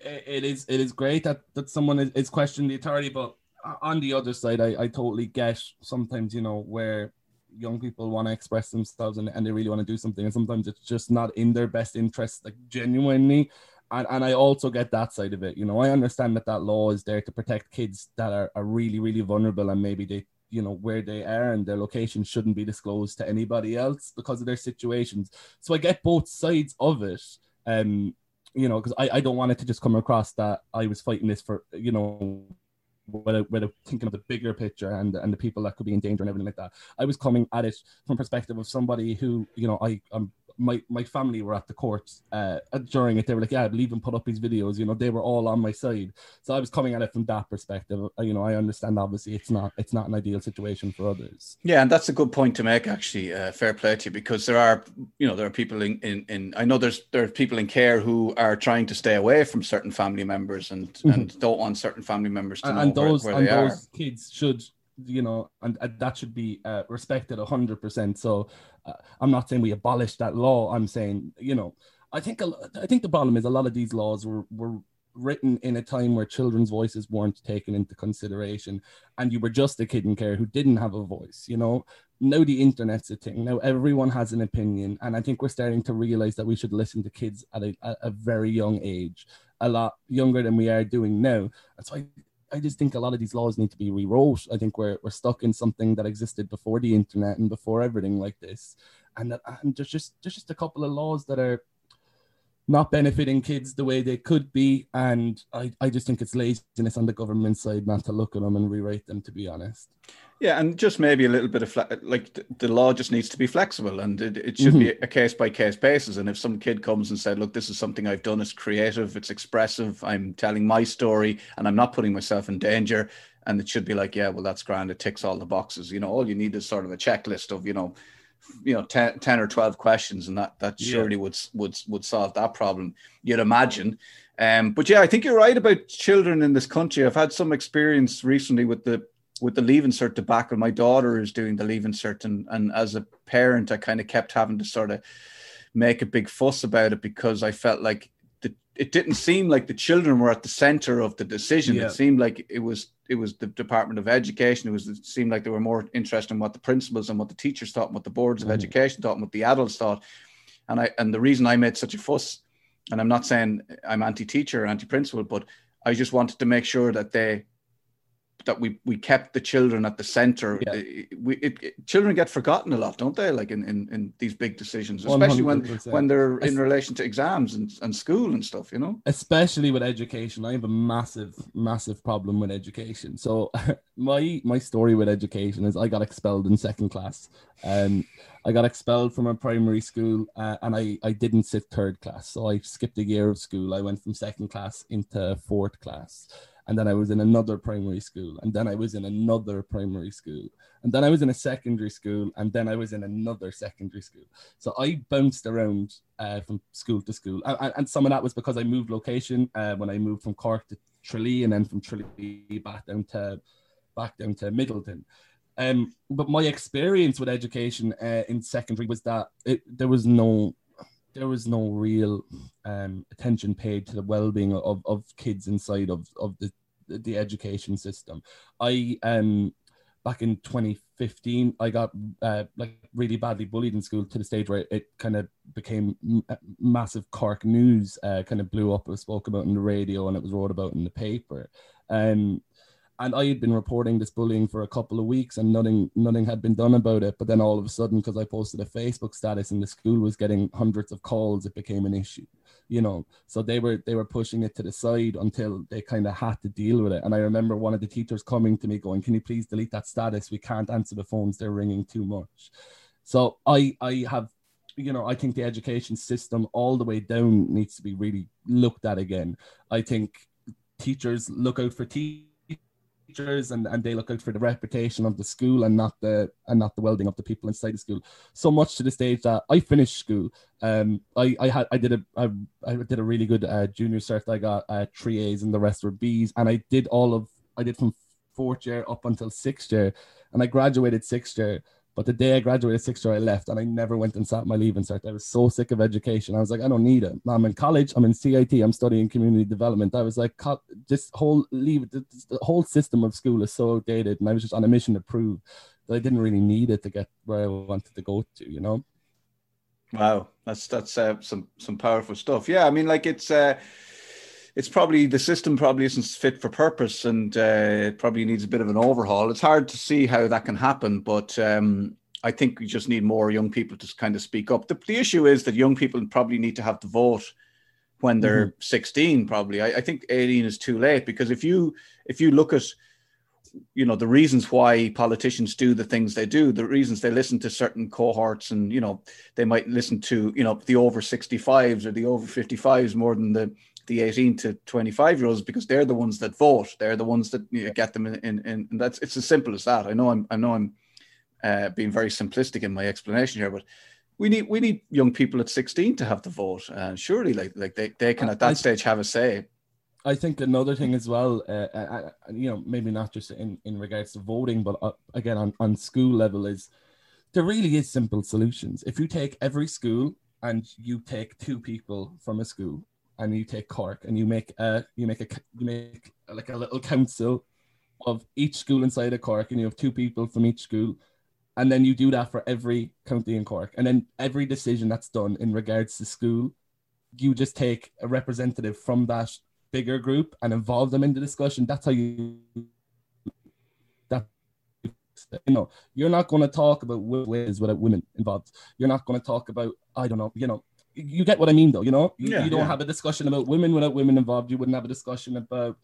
it is it is great that that someone is, is questioning the authority, but on the other side, I, I totally get sometimes, you know, where young people want to express themselves and, and they really want to do something and sometimes it's just not in their best interest like genuinely and, and I also get that side of it you know? I understand that that law is there to protect kids that are, are really really vulnerable and maybe they you know where they are and their location shouldn't be disclosed to anybody else because of their situations. So I get both sides of it um you know because I, I don't want it to just come across that I was fighting this for you know without, without thinking of the bigger picture and and the people that could be in danger and everything like that. I was coming at it from perspective of somebody who, you know, I I am my my family were at the courts uh, during it. They were like, "Yeah, leave him put up these videos." You know, they were all on my side. So I was coming at it from that perspective. Uh, you know, I understand obviously it's not it's not an ideal situation for others. Yeah, and that's a good point to make. Actually, uh, fair play to you because there are you know there are people in, in in I know there's there are people in care who are trying to stay away from certain family members and mm-hmm. and don't want certain family members to and, know and those, where, where and they those are. Kids should you know, and, and that should be uh, respected hundred percent. So uh, I'm not saying we abolish that law. I'm saying, you know, I think I think the problem is a lot of these laws were were written in a time where children's voices weren't taken into consideration, and you were just a kid in care who didn't have a voice. You know, now the internet's a thing. Now everyone has an opinion, and I think we're starting to realize that we should listen to kids at a, a very young age, a lot younger than we are doing now. That's why just think a lot of these laws need to be rewrote. I think we're we're stuck in something that existed before the internet and before everything like this, and that, and there's just there's just a couple of laws that are not benefiting kids the way they could be. And I, I just think it's laziness on the government side not to look at them and rewrite them, to be honest. Yeah, and just maybe a little bit of fle- like the, the law just needs to be flexible, and it, it should mm-hmm. be a case by case basis. And if some kid comes and said, "Look, this is something I've done. It's creative. It's expressive. I'm telling my story, and I'm not putting myself in danger," and it should be like, yeah, well, that's grand. It ticks all the boxes. You know, all you need is sort of a checklist of, you know, you know 10, 10 or 12 questions and that that Yeah. surely would would would solve that problem you'd imagine. Um but yeah i think you're right about children in this country. I've had some experience recently with the with the leaving cert debacle. My daughter is doing the leaving cert and, and as a parent i kind of kept having to sort of make a big fuss about it because i felt like it didn't seem like the children were at the center of the decision Yeah. it seemed like it was it was the department of education it was it seemed like they were more interested in what the principals and what the teachers thought and what the boards of Mhm. education thought and what the adults thought and i and the reason i made such a fuss and i'm not saying i'm anti-teacher or anti-principal but i just wanted to make sure that they that we we kept the children at the center. Yeah. It- we it, it- children get forgotten a lot don't they? Like in in, in these big decisions especially when 100%. when they're in relation to exams and, and school and stuff you know? Especially with education. I have a massive massive problem with education. So my my story with education is i got expelled in second class. Um i got expelled from a primary school uh, and i i didn't sit third class. So i skipped a year of school. I went from second class into fourth class and then i was in another primary school and then i was in another primary school and then i was in a secondary school and then i was in another secondary school so I bounced around uh, from school to school, and, and- some of that was because I moved location uh, when I moved from Cork to Tralee, and then from Tralee back down to back down to Midleton. Um, but my experience with education uh, in secondary was that it, there was no there was no real um, attention paid to the well-being of, of kids inside of, of the, the education system. I um back in 2015 i got uh, like really badly bullied in school to the stage where it kind of became m- massive cork news uh, kind of blew up it was spoke about in the radio and it was wrote about in the paper um and I had been reporting this bullying for a couple of weeks and nothing nothing had been done about it. But then all of a sudden, because I posted a Facebook status and the school was getting hundreds of calls, it became an issue. You know, so they were they were pushing it to the side until they kind of had to deal with it. And I remember one of the teachers coming to me going, "Can you please delete that status? We can't answer the phones; they're ringing too much." So I I have you know, I think the education system all the way down needs to be really looked at again. I think teachers look out for te- teachers and, and they look out for the reputation of the school and not the and not the well-being of the people inside the school. So much to the stage that I finished school. Um, I I had I did a I, I did a really good uh, junior cert. I got uh, three A's and the rest were B's, and I did all of I did from fourth year up until sixth year, and I graduated sixth year. But the day I graduated sixth year, I left and I never went and sat my leaving cert. I was so sick of education. I was like, I don't need it. I'm in college. I'm in CIT. I'm studying community development. I was like, this whole leave this- The whole system of school is so outdated, and I was just on a mission to prove that I didn't really need it to get where I wanted to go to. You know? Wow, that's that's uh, some some powerful stuff. Yeah, I mean, like it's uh, it's probably the system probably isn't fit for purpose, and uh, it probably needs a bit of an overhaul. It's hard to see how that can happen, but um, I think we just need more young people to kind of speak up. The, the issue is that young people probably need to have the vote when they're 16. Probably, I, I think 18 is too late because if you if you look at you know the reasons why politicians do the things they do the reasons they listen to certain cohorts and you know they might listen to you know the over 65s or the over 55s more than the the 18 to 25 year olds because they're the ones that vote. They're the ones that you know, get them in, in, in and that's it's as simple as that. I know i'm i know i'm uh, being very simplistic in my explanation here but we need we need young people at 16 to have the vote uh, surely like like they, they can at that I- stage have a say. I think another thing as well, uh, uh, uh, you know, maybe not just in, in regards to voting, but uh, again on, on school level is there really is simple solutions. If you take every school and you take two people from a school and you take Cork and you make a you make a you make like a little council of each school inside of Cork and you have two people from each school and then you do that for every county in Cork and then every decision that's done in regards to school you just take a representative from that bigger group and involve them in the discussion. That's how you. That you know, you're not going to talk about ways without women involved. You're not going to talk about I don't know. You know, you get what I mean, though. You know, you, Yeah, you don't yeah. have a discussion about women without women involved. You wouldn't have a discussion about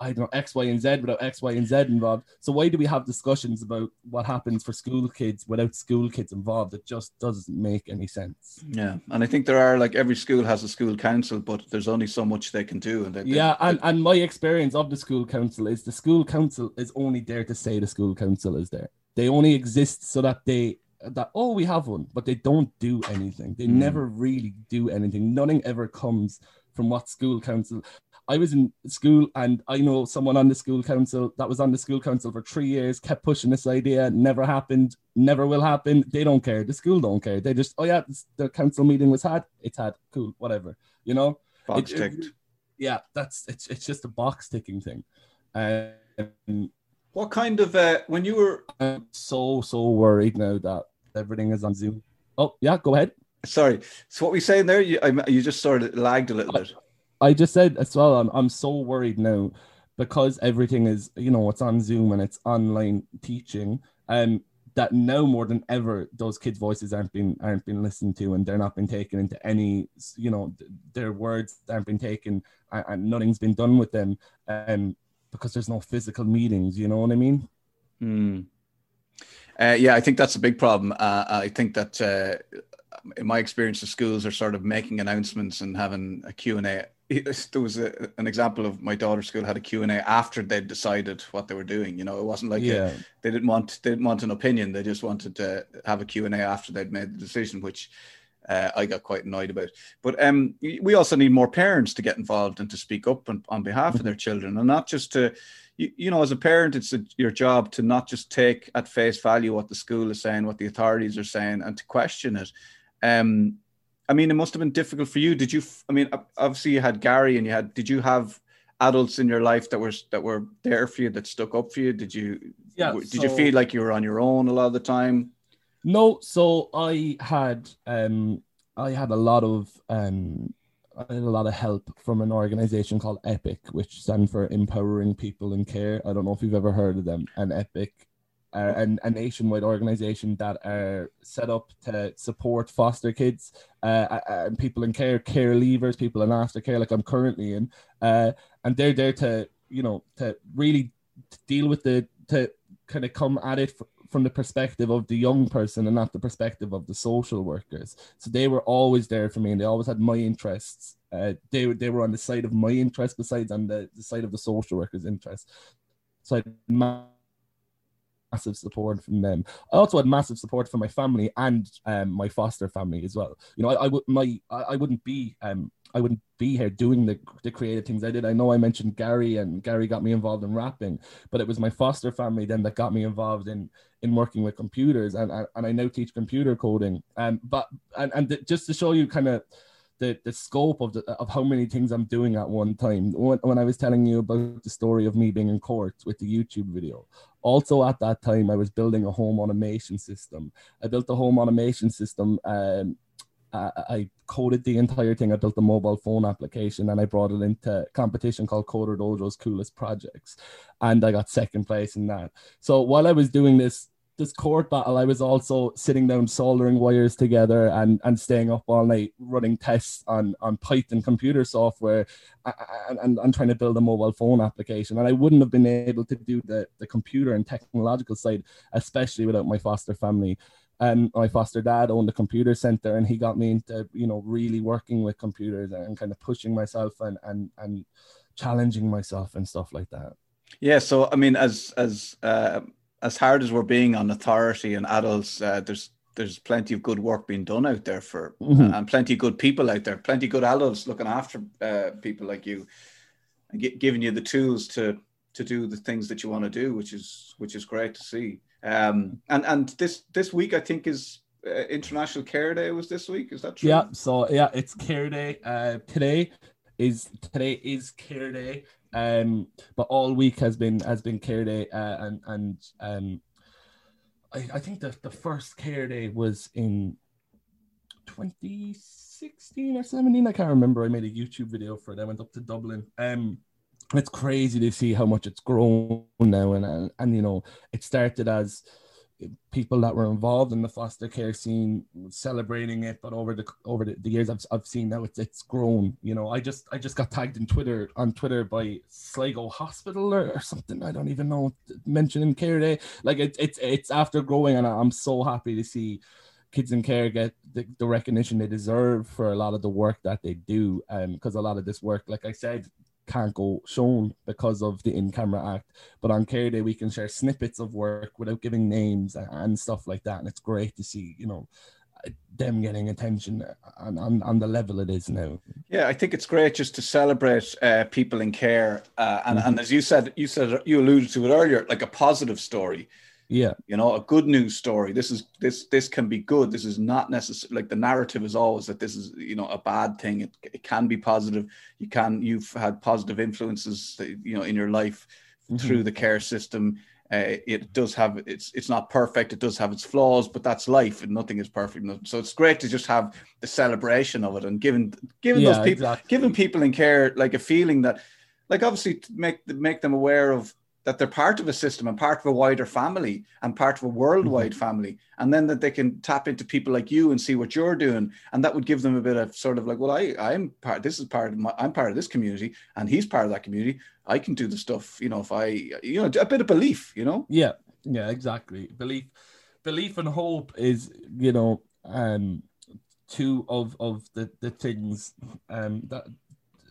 I don't know X, Y, and Z without X, Y, and Z involved. So why do we have discussions about what happens for school kids without school kids involved? It just doesn't make any sense. Yeah, and I think there are like every school has a school council, but there's only so much they can do. And they, yeah, they, and, and my experience of the school council is the school council is only there to say the school council is there. They only exist so that they that oh we have one, but they don't do anything. They mm. never really do anything. Nothing ever comes from what school council I was in school and I know someone on the school council that was on the school council for three years, kept pushing this idea, never happened, never will happen. They don't care. The school don't care. They just, oh yeah, the council meeting was had, it's had, cool, whatever. You know? Box it, ticked. It, yeah, that's it's it's just a box ticking thing. Um, what kind of uh, when you were I'm so so worried now that everything is on Zoom. Oh yeah, go ahead. Sorry. So what we saying there? You I, you just sort of lagged a little bit. I just said as well, I'm, I'm so worried now because everything is, you know, it's on Zoom and it's online teaching. Um, that now more than ever, those kids' voices aren't being aren't being listened to, and they're not being taken into any, you know, their words aren't being taken, and, and nothing's been done with them, um, because there's no physical meetings. You know what I mean? Hmm. Uh, yeah, I think that's a big problem. Uh, I think that, uh, in my experience, the schools are sort of making announcements and having a Q and A there was a, an example of my daughter's school had a Q&A after they'd decided what they were doing you know it wasn't like yeah. a, they didn't want they didn't want an opinion they just wanted to have a Q&A after they'd made the decision which uh, I got quite annoyed about but um, we also need more parents to get involved and to speak up on, on behalf of their children and not just to you, you know as a parent it's a, your job to not just take at face value what the school is saying what the authorities are saying and to question it um, I mean, it must have been difficult for you. Did you? I mean, obviously you had Gary, and you had. Did you have adults in your life that were that were there for you that stuck up for you? Did you? Yeah. Did so, you feel like you were on your own a lot of the time? No. So I had um I had a lot of um I had a lot of help from an organization called EPIC, which stands for Empowering People in Care. I don't know if you've ever heard of them. And EPIC uh, and a nationwide organization that are set up to support foster kids uh, and people in care, care leavers, people in aftercare, like I'm currently in, uh, and they're there to you know to really deal with the to kind of come at it from the perspective of the young person and not the perspective of the social workers. So they were always there for me, and they always had my interests. Uh, they they were on the side of my interest besides on the, the side of the social workers' interest. So I had massive support from them. I also had massive support from my family and um, my foster family as well. You know, I, I would my I, I wouldn't be um I wouldn't be here doing the the creative things I did. I know I mentioned Gary and Gary got me involved in rapping, but it was my foster family then that got me involved in in working with computers and and, I now teach computer coding. Um, but and and just to show you kind of the the scope of the of how many things I'm doing at one time. When, when I was telling you about the story of me being in court with the YouTube video, also at that time I was building a home automation system. I built a home automation system. Um, I, I coded the entire thing. I built a mobile phone application and I brought it into competition called CoderDojo's Coolest Projects, and I got second place in that. So while I was doing this this court battle, I was also sitting down soldering wires together and, and staying up all night running tests on, on Python computer software and, and, and trying to build a mobile phone application. And I wouldn't have been able to do the, the computer and technological side, especially without my foster family. And my foster dad owned a computer center and he got me into, you know, really working with computers and kind of pushing myself and, and, and challenging myself and stuff like that. Yeah. So, I mean, as, as, uh as hard as we're being on authority and adults, uh, there's there's plenty of good work being done out there for mm-hmm. and plenty of good people out there, plenty of good adults looking after uh, people like you, and get, giving you the tools to to do the things that you want to do, which is which is great to see. Um, and and this this week I think is uh, International Care Day. Was this week? Is that true? Yeah. So yeah, it's Care Day. Uh, today is today is Care Day. Um, but all week has been has been care day, uh, and and um, I, I think the the first care day was in 2016 or 17. I can't remember. I made a YouTube video for it. I went up to Dublin. Um, it's crazy to see how much it's grown now, and and, and you know, it started as people that were involved in the foster care scene celebrating it but over the over the, the, years I've, I've seen now it's it's grown you know. I just I just got tagged in Twitter on Twitter by Sligo Hospital or, or something I don't even know mentioning care day. Like it, it's it's after growing and I'm so happy to see kids in care get the, the, recognition they deserve for a lot of the work that they do um because a lot of this work like I said can't go shown because of the in-camera act. But on Care Day, we can share snippets of work without giving names and stuff like that, and it's great to see, you know, them getting attention on, on, on the level it is now. Yeah, I think it's great just to celebrate uh, people in care, uh, and mm-hmm. and as you said, you said you alluded to it earlier, like a positive story yeah. You know a good news story this is this this can be good. This is not necessarily like the narrative is always that this is you know a bad thing. It, it can be positive. You can you've had positive influences you know in your life mm-hmm. through the care system. Uh, it does have it's it's not perfect. It does have its flaws but that's life and nothing is perfect. So it's great to just have the celebration of it and giving giving yeah, those people exactly. giving people in care like a feeling that like obviously to make make them aware of that they're part of a system and part of a wider family and part of a worldwide mm-hmm. family and then that they can tap into people like you and see what you're doing and that would give them a bit of sort of like well i i'm part this is part of my i'm part of this community and he's part of that community. I can do the stuff you know if i you know a bit of belief you know? Yeah. Yeah exactly. Belief belief and hope is you know um two of of the the things um that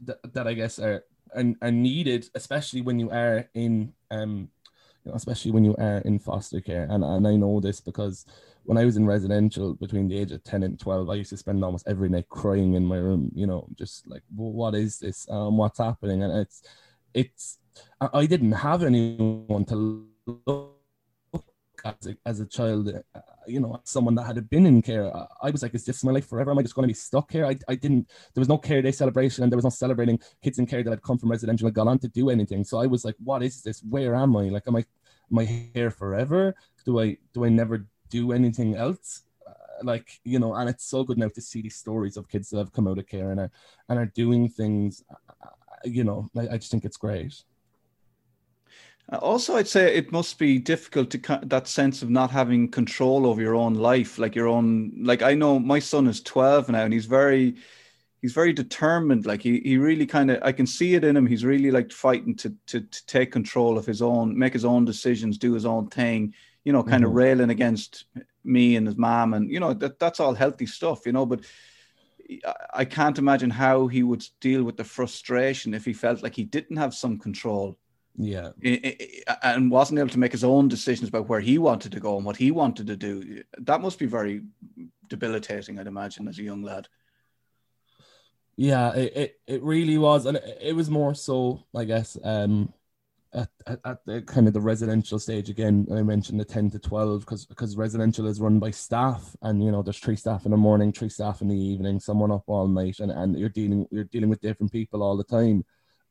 that, that i guess are and, and needed, especially when you are in um, you know, especially when you are in foster care. And and I know this because when I was in residential between the age of 10 and 12, I used to spend almost every night crying in my room, you know, just like, what is this? Um, what's happening? And it's, it's, I didn't have anyone to look as a, as a child, uh, you know, someone that had been in care. I, was like, is this my life forever? Am I just going to be stuck here? I, I didn't, there was no care day celebration and there was no celebrating kids in care that had come from residential and gone on to do anything. So I was like, what is this? Where am I? Like, am I, am I here forever? Do I, do I never do anything else? Uh, like, you know, and it's so good now to see these stories of kids that have come out of care and are, and are doing things, uh, you know, I, I just think it's great. Also, I'd say it must be difficult to that sense of not having control over your own life, like your own. Like I know my son is twelve now, and he's very, he's very determined. Like he, he really kind of, I can see it in him. He's really like fighting to, to to take control of his own, make his own decisions, do his own thing. You know, kind mm-hmm. of railing against me and his mom, and you know that that's all healthy stuff. You know, but I can't imagine how he would deal with the frustration if he felt like he didn't have some control yeah. And wasn't able to make his own decisions about where he wanted to go and what he wanted to do. That must be very debilitating, I'd imagine, as a young lad. Yeah, it, it, it really was. And it, it was more so, I guess, um, at, at, at, the kind of the residential stage again i mentioned the 10 to 12 because because residential is run by staff and you know there's three staff in the morning three staff in the evening someone up all night and, and you're dealing you're dealing with different people all the time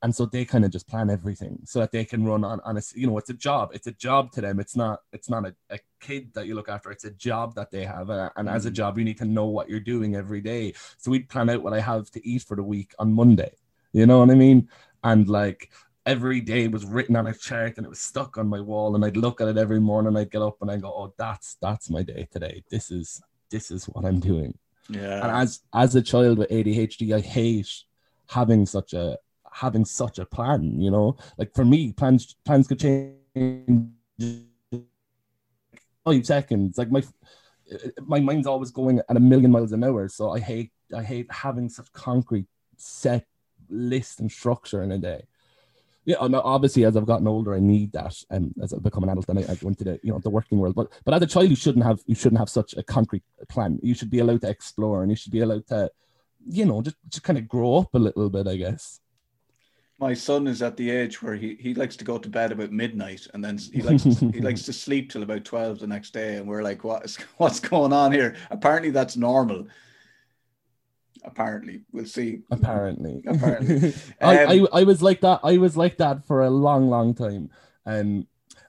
and so they kind of just plan everything so that they can run on on a you know it's a job it's a job to them it's not it's not a, a kid that you look after it's a job that they have and as a mm. job you need to know what you're doing every day. So we'd plan out what i have to eat for the week on monday you know what i mean? And like every day was written on a chart and it was stuck on my wall and i'd look at it every morning i'd get up and i go oh that's that's my day today. This is this is what i'm doing. Yeah. And as as a child with adhd i hate having such a having such a plan, you know. Like for me, plans plans could change five seconds. Like my my mind's always going at a million miles an hour. So I hate I hate having such concrete set list and structure in a day. Yeah, obviously, as I've gotten older, I need that, and as I become an adult, and I, I go into the you know the working world. But but as a child, you shouldn't have you shouldn't have such a concrete plan. You should be allowed to explore, and you should be allowed to, you know, just just kind of grow up a little bit, I guess my son is at the age where he, he likes to go to bed about midnight and then he likes to, he likes to sleep till about 12 the next day and we're like what is what's going on here? Apparently that's normal. Apparently. We'll see. Apparently. Apparently. Um, I, I, I was like that i was like that for a long long time. And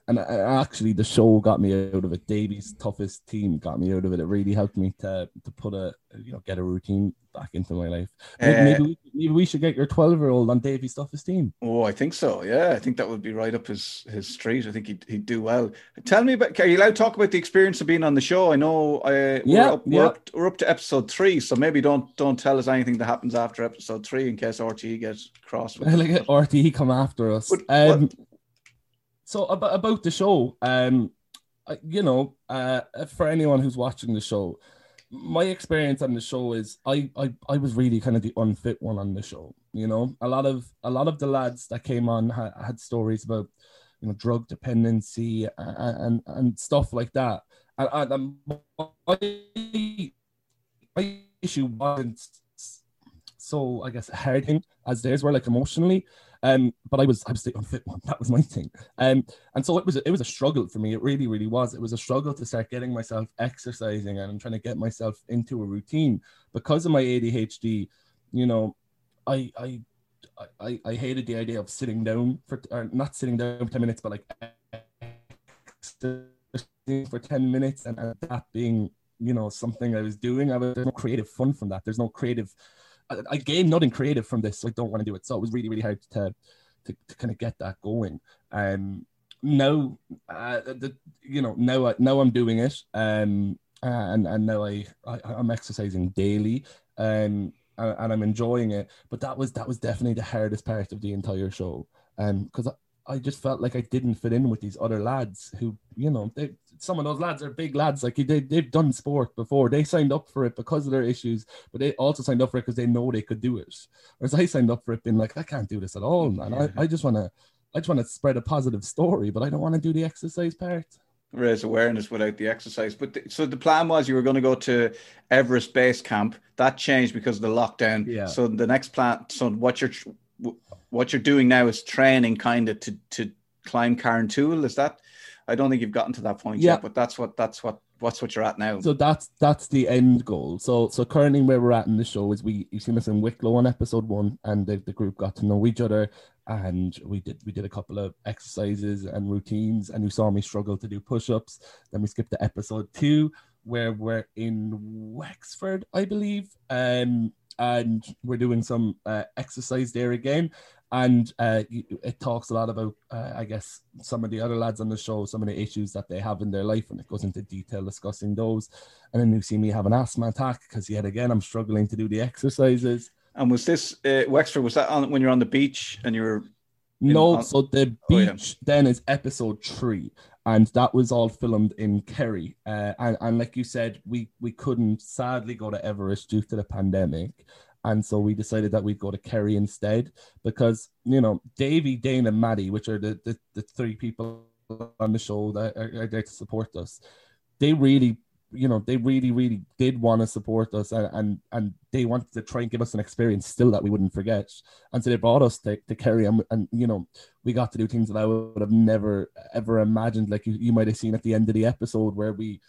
and actually the show got me out of it. Davy's toughest team got me out of it. It really helped me to to put a you know get a routine back into my life. Maybe, uh, maybe, we, maybe we should get your twelve year old on Davy's toughest team. Oh, I think so. Yeah, I think that would be right up his his street. I think he'd, he'd do well. Tell me about. Are you allowed to talk about the experience of being on the show? I know. Uh, yeah, we're up, yeah. We're up, we're up to episode three, so maybe don't don't tell us anything that happens after episode three in case RTE gets cross with. like RTE come after us. But, um, so about about the show, um, you know, uh, for anyone who's watching the show, my experience on the show is I, I I was really kind of the unfit one on the show. You know, a lot of a lot of the lads that came on had, had stories about you know drug dependency and and, and stuff like that. And, and my, my issue wasn't so I guess hard as theirs were like emotionally. Um, but I was I was the unfit one. That was my thing. Um, and so it was it was a struggle for me. It really really was. It was a struggle to start getting myself exercising and trying to get myself into a routine because of my ADHD. You know, I I I, I hated the idea of sitting down for or not sitting down for ten minutes, but like for ten minutes, and, and that being you know something I was doing. I was there's no creative fun from that. There's no creative I, I gained nothing creative from this, so I don't want to do it. So it was really, really hard to to, to kind of get that going. Um, now, uh, the you know now now I'm doing it, um, and and now I, I I'm exercising daily, um, and, and I'm enjoying it. But that was that was definitely the hardest part of the entire show, um, because I just felt like I didn't fit in with these other lads who, you know, they, some of those lads are big lads. Like they, they've done sport before. They signed up for it because of their issues, but they also signed up for it because they know they could do it. Whereas I signed up for it being like, I can't do this at all, man. Yeah. I, I just want to, I just want to spread a positive story, but I don't want to do the exercise part. Raise awareness without the exercise. But the, so the plan was you were going to go to Everest Base Camp. That changed because of the lockdown. Yeah. So the next plan. So what you're what you're doing now is training kind of to to climb Carrauntoohil. Is that? I don't think you've gotten to that point yeah. yet, but that's what that's what what's what you're at now. So that's that's the end goal. So so currently where we're at in the show is we you seen us in Wicklow on episode one, and the, the group got to know each other, and we did we did a couple of exercises and routines, and you saw me struggle to do push-ups. Then we skipped to episode two where we're in Wexford, I believe, um, and we're doing some uh, exercise there again and uh, it talks a lot about, uh, I guess, some of the other lads on the show, some of the issues that they have in their life, and it goes into detail discussing those. And then you see me have an asthma attack because yet again I'm struggling to do the exercises. And was this uh, Wexford? Was that on when you're on the beach and you were? No, on... so the beach oh, yeah. then is episode three, and that was all filmed in Kerry. Uh, and, and like you said, we we couldn't sadly go to Everest due to the pandemic. And so we decided that we'd go to Kerry instead because, you know, Davy, Dane, and Maddie, which are the, the, the three people on the show that are, are there to support us, they really you know they really really did want to support us and, and and they wanted to try and give us an experience still that we wouldn't forget. And so they brought us to, to Kerry and, and you know we got to do things that i would have never ever imagined like you, you might have seen at the end of the episode where we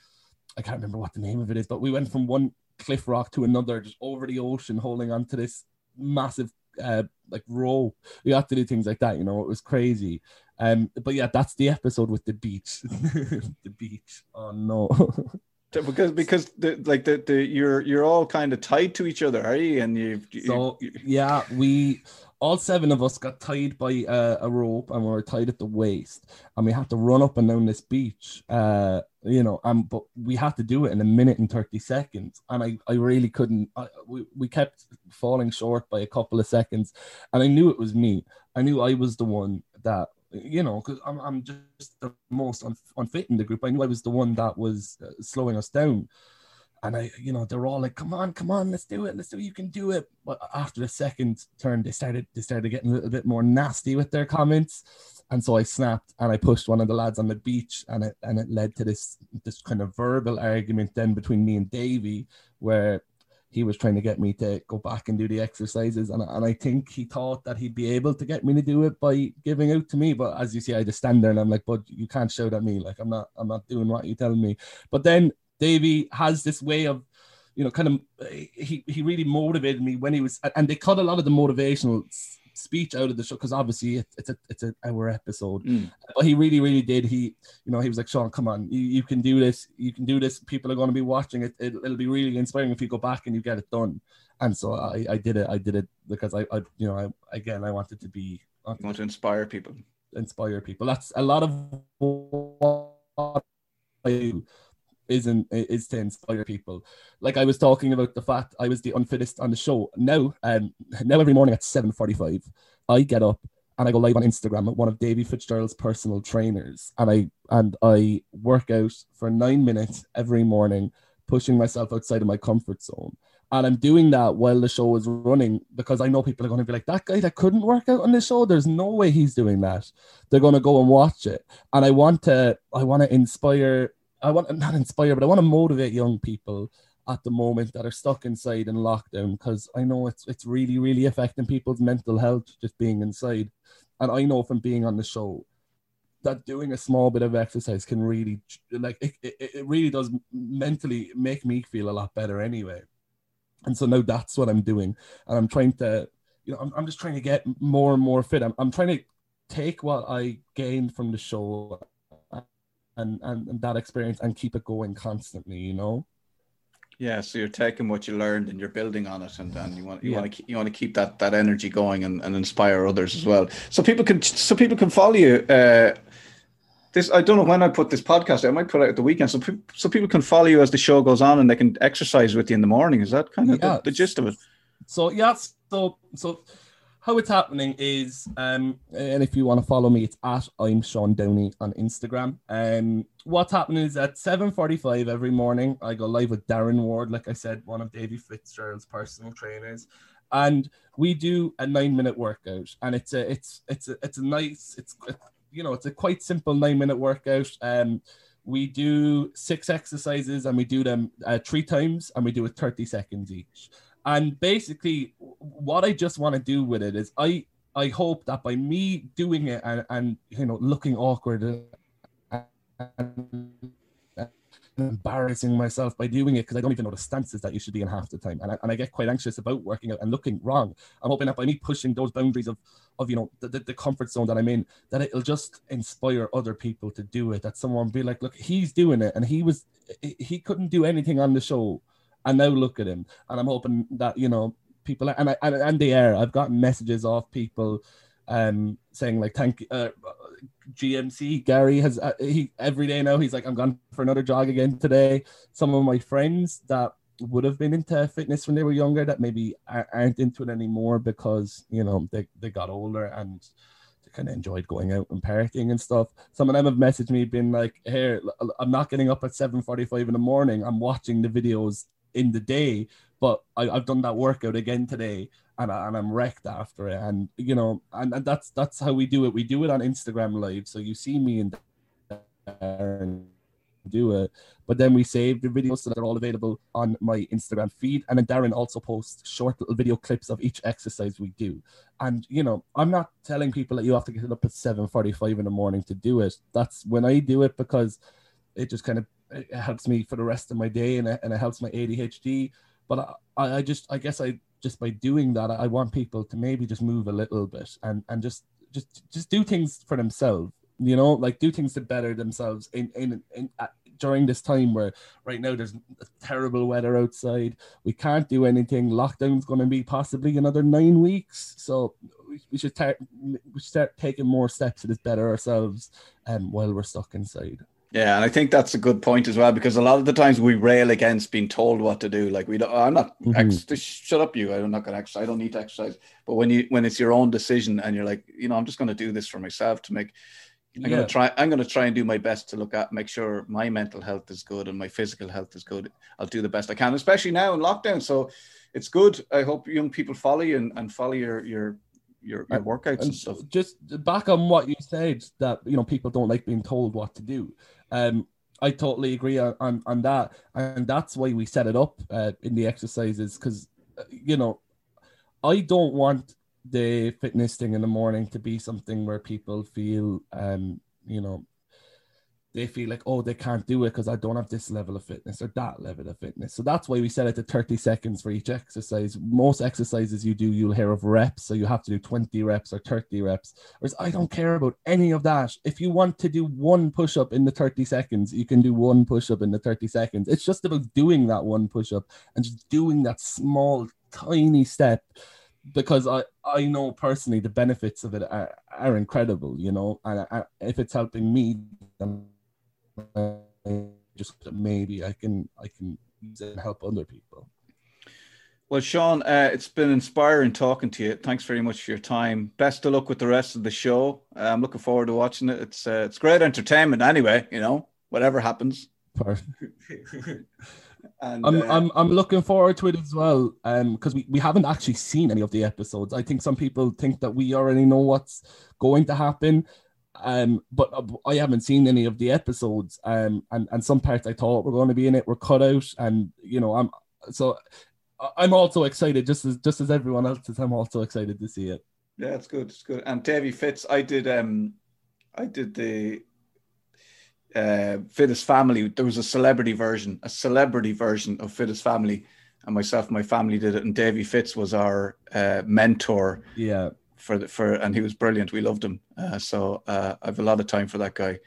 i can't remember what the name of it is but we went from one cliff rock to another, just over the ocean, holding on to this massive uh, like row. We had to do things like that, you know. It was crazy. Um, but yeah, that's the episode with the beach. the beach. Oh no. because because the like the, the you're you're all kind of tied to each other, are you? And you so you, yeah, we all seven of us got tied by uh, a rope and we were tied at the waist and we had to run up and down this beach uh, you know and but we had to do it in a minute and 30 seconds and i i really couldn't I, we, we kept falling short by a couple of seconds and i knew it was me. I knew i was the one that you know because I'm, I'm just the most unfit in the group. I knew i was the one that was uh, slowing us down and I, you know, they're all like, "Come on, come on, let's do it, let's do it, you can do it." But after the second turn, they started they started getting a little bit more nasty with their comments, and so I snapped and I pushed one of the lads on the beach, and it and it led to this this kind of verbal argument then between me and Davy, where he was trying to get me to go back and do the exercises, and and I think he thought that he'd be able to get me to do it by giving out to me, but as you see, I just stand there and I'm like, "But you can't shout at me, like I'm not I'm not doing what you tell me." But then Davy has this way of, you know, kind of he he really motivated me when he was, and they cut a lot of the motivational speech out of the show because obviously it, it's a it's an hour episode. Mm. But he really, really did. He, you know, he was like, Sean, come on, you, you can do this. You can do this. People are going to be watching it. it. It'll be really inspiring if you go back and you get it done. And so I, I did it. I did it because I, I you know, I again, I wanted to be You want to inspire people. inspire people. That's a lot of what I do isn't is to inspire people. Like I was talking about the fact I was the unfittest on the show. Now, um, now every morning at seven forty-five, I get up and I go live on Instagram at one of Davy Fitzgerald's personal trainers, and I and I work out for nine minutes every morning, pushing myself outside of my comfort zone. And I'm doing that while the show is running because I know people are going to be like, that guy that couldn't work out on the show, there's no way he's doing that. They're going to go and watch it. And I want to, I want to inspire, I want not inspire, but I want to motivate young people at the moment that are stuck inside in lockdown because I know it's it's really, really affecting people's mental health just being inside. And I know from being on the show that doing a small bit of exercise can really like it, it, it really does mentally make me feel a lot better anyway. And so now that's what i'm doing. And i'm trying to you know i'm, I'm just trying to get more and more fit. I'm, I'm trying to take what i gained from the show and, and and that experience and keep it going constantly you know Yeah, so you're taking what you learned and you're building on it, and then you want you Yeah. want to you want to keep that that energy going and, and inspire others as well. So people can so people can follow you. Uh, this I don't know when I put this podcast. out. I might put it at the weekend, so pe- so people can follow you as the show goes on, and they can exercise with you in the morning. Is that kind of Yeah. the, the gist of it? so yeah so so how it's happening is um and if you want to follow me it's at i'm sean downey on instagram. Um what's happening is at 7.45 every morning i go live with darren ward like i said one of davy fitzgerald's personal trainers. And we do a nine minute workout and it's a it's it's a it's a nice it's you know it's a quite simple nine minute workout. Um we do six exercises and we do them uh, three times and we do it 30 seconds each and basically what i just want to do with it is i i hope that by me doing it and, and you know looking awkward and, and embarrassing myself by doing it because i don't even know the stances that you should be in half the time. And I, and I get quite anxious about working out and looking wrong. I'm hoping that by me pushing those boundaries of of you know the, the, the comfort zone that i'm in that it'll just inspire other people to do it. That someone be like look he's doing it and he was he- he couldn't do anything on the show and now look at him and i'm hoping that you know people and I, and, and are i've gotten messages off people um saying like thank uh, gmc gary has uh, he every day now he's like i'm gone for another jog again today. Some of my friends that would have been into fitness when they were younger that maybe aren't into it anymore because you know they, they got older and they kind of enjoyed going out and partying and stuff. Some of them have messaged me being like here I'm not getting up at 7.45 in the morning. I'm watching the videos in the day but I, i've done that workout again today and, I, and i'm wrecked after it. And you know and, and that's that's how we do it. We do it on instagram live. So you see me and Darren do it. But then we save the videos so that they're all available on my instagram feed. And then darren also posts short little video clips of each exercise we do. And you know i'm not telling people that you have to get up at 7.45 in the morning to do it. That's when i do it because it just kind of it helps me for the rest of my day and it, and it helps my adhd but I, I just i guess i just by doing that i want people to maybe just move a little bit and and just just just do things for themselves you know like do things to better themselves in in, in uh, during this time where right now there's terrible weather outside. We can't do anything. Lockdown's going to be possibly another nine weeks. So we, should start we should start taking more steps to just better ourselves um, while we're stuck inside Yeah, and I think that's a good point as well because a lot of the times we rail against being told what to do. Like we don't, I'm not, Mhm. ex- shut up, you. I'm not going to exercise. I don't need to exercise. But when you when it's your own decision and you're like, you know, I'm just going to do this for myself to make. I'm Yeah. going to try. I'm going to try and do my best to look at, make sure my mental health is good and my physical health is good. I'll do the best I can, especially now in lockdown. So it's good. I hope young people follow you and, and follow your your your, your workouts and and stuff. just back on what you said that you know people don't like being told what to do um i totally agree on on, on that and that's why we set it up uh, in the exercises because you know i don't want the fitness thing in the morning to be something where people feel um you know they feel like, oh, they can't do it because I don't have this level of fitness or that level of fitness. So that's why we set it to 30 seconds for each exercise. Most exercises you do, you'll hear of reps. So you have to do 20 reps or 30 reps. Whereas I don't care about any of that. If you want to do one push up in the 30 seconds, you can do one push up in the 30 seconds. It's just about doing that one push up and just doing that small, tiny step because I, I know personally the benefits of it are, are incredible, you know, and I, if it's helping me, then just maybe I can I can use it and help other people. Well, Sean, uh, it's been inspiring talking to you. Thanks very much for your time. Best of luck with the rest of the show. Uh, I'm looking forward to watching it. It's uh, it's great entertainment anyway. You know, whatever happens. and, I'm, uh, I'm I'm looking forward to it as well. Um, because we, we haven't actually seen any of the episodes. I think some people think that we already know what's going to happen. Um, but uh, I haven't seen any of the episodes. Um, and and some parts I thought were going to be in it were cut out, and you know, I'm so I'm also excited, just as just as everyone else is. I'm also excited to see it. Yeah, it's good. It's good. And Davy Fitz, I did um, I did the uh Fittest Family. There was a celebrity version, a celebrity version of Fittest Family, and myself and my family did it. And Davy Fitz was our uh, mentor. Yeah for the for and he was brilliant. We loved him. Uh, so uh, I have a lot of time for that guy.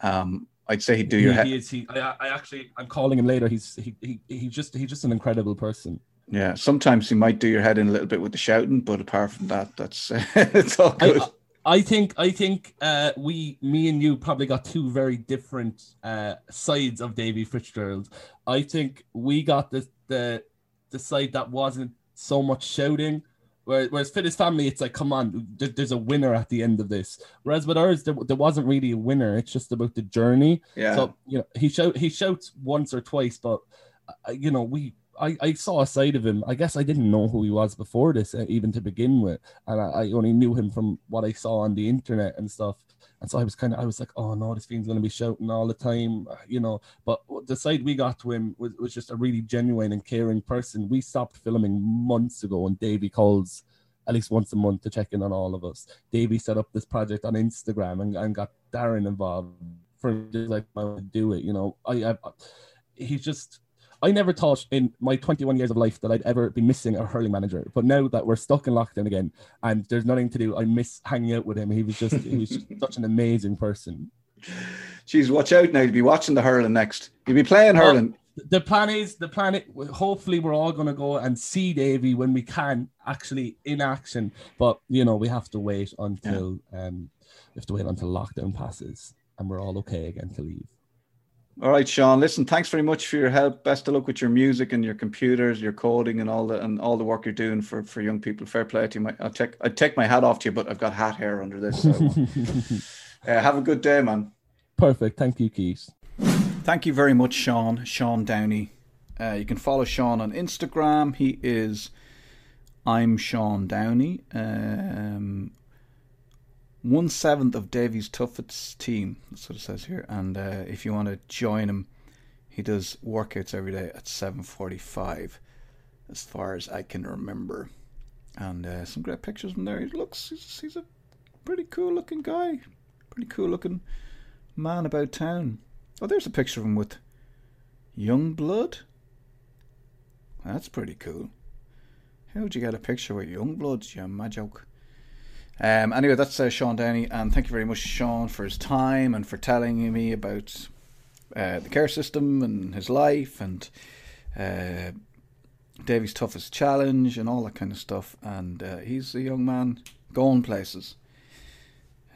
Um, I'd say he'd do your head. He is. He. I, I actually. I'm calling him later. He's. He. He. He's just. He's just an incredible person. Yeah. Sometimes he might do your head in a little bit with the shouting, but apart from that, that's it's all good. I, I think. I think. Uh, we, me and you, probably got two very different uh, sides of Davy Fitzgerald. I think we got the the the side that wasn't so much shouting Whereas, Fittest Family, it's like, come on, there's a winner at the end of this. Whereas with ours, there, there wasn't really a winner. It's just about the journey. Yeah. So you know, he shout he shouts once or twice, but uh, you know, we I, I saw a side of him. I guess I didn't know who he was before this, uh, even to begin with, and I, I, only knew him from what I saw on the internet and stuff. And so I was kind of, I was like, oh no, this fiend's going to be shouting all the time, you know. But the side we got to him was, was just a really genuine and caring person. We stopped filming months ago, and Davy calls at least once a month to check in on all of us. Davy set up this project on Instagram and, and got Darren involved for just like I do it. You know, I, I he's just I never thought in my 21 years of life that I'd ever be missing a hurling manager. But now that we're stuck in lockdown again and there's nothing to do, I miss hanging out with him. He was just he was just such an amazing person. Jeez, watch out now. You'll be watching the hurling next. You'll be playing hurling. the plan is the plan. Is, hopefully, we're all going to go and see Davy when we can actually in action. But you know, we have to wait until yeah. um, we have to wait until lockdown passes and we're all okay again to leave. All right, Sean. Listen, thanks very much for your help. Best of luck with your music and your computers, your coding, and all the and all the work you're doing for, for young people. Fair play to you. I'll take I'd take my hat off to you, but I've got hat hair under this. So. uh, have a good day, man. Perfect. Thank you, Keith. Thank you very much, Sean. Sean Downey. Uh, you can follow Sean on Instagram. He is I'm Sean Downey. Um, one seventh of Davy's Toughest team. That's what it says here. And uh, if you want to join him, he does workouts every day at seven forty-five, as far as I can remember. And uh, some great pictures from there. He looks, he's, he's a pretty cool looking guy, pretty cool looking man about town. Oh, there's a picture of him with Yungblud. That's pretty cool. How would you get a picture with Yungblud, you mad joke? Um, anyway, that's uh, Sean Downey, and thank you very much, Sean, for his time and for telling me about uh, the care system and his life and uh, Davy's toughest challenge and all that kind of stuff. And uh, he's a young man going places.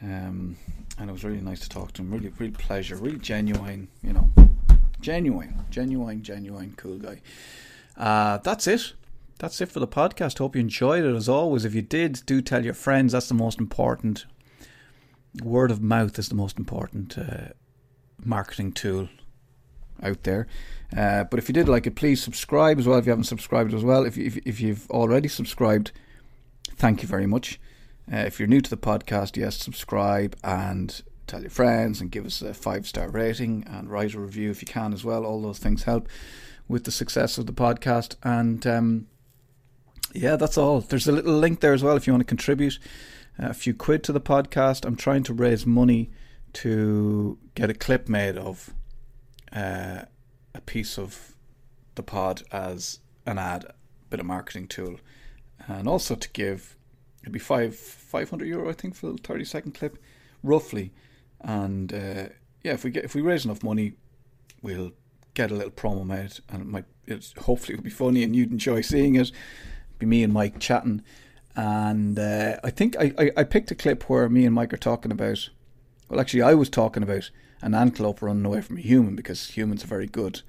Um, and it was really nice to talk to him. Really, real pleasure. Really genuine, you know, genuine, genuine, genuine, cool guy. Uh, that's it that's it for the podcast. Hope you enjoyed it as always. If you did, do tell your friends. That's the most important. Word of mouth is the most important uh, marketing tool out there. Uh, but if you did like it, please subscribe as well. If you haven't subscribed as well, if if, if you've already subscribed, thank you very much. Uh, if you're new to the podcast, yes, subscribe and tell your friends and give us a five star rating and write a review if you can as well. All those things help with the success of the podcast. And um, yeah, that's all. There's a little link there as well if you want to contribute uh, a few quid to the podcast. I'm trying to raise money to get a clip made of uh, a piece of the pod as an ad, a bit of marketing tool, and also to give it'd be five five hundred euro I think for a thirty second clip, roughly, and uh, yeah, if we get if we raise enough money, we'll get a little promo made, and it might it's hopefully it'll be funny and you'd enjoy seeing it. Be me and Mike chatting, and uh, I think I, I I picked a clip where me and Mike are talking about. Well, actually, I was talking about an antelope running away from a human because humans are very good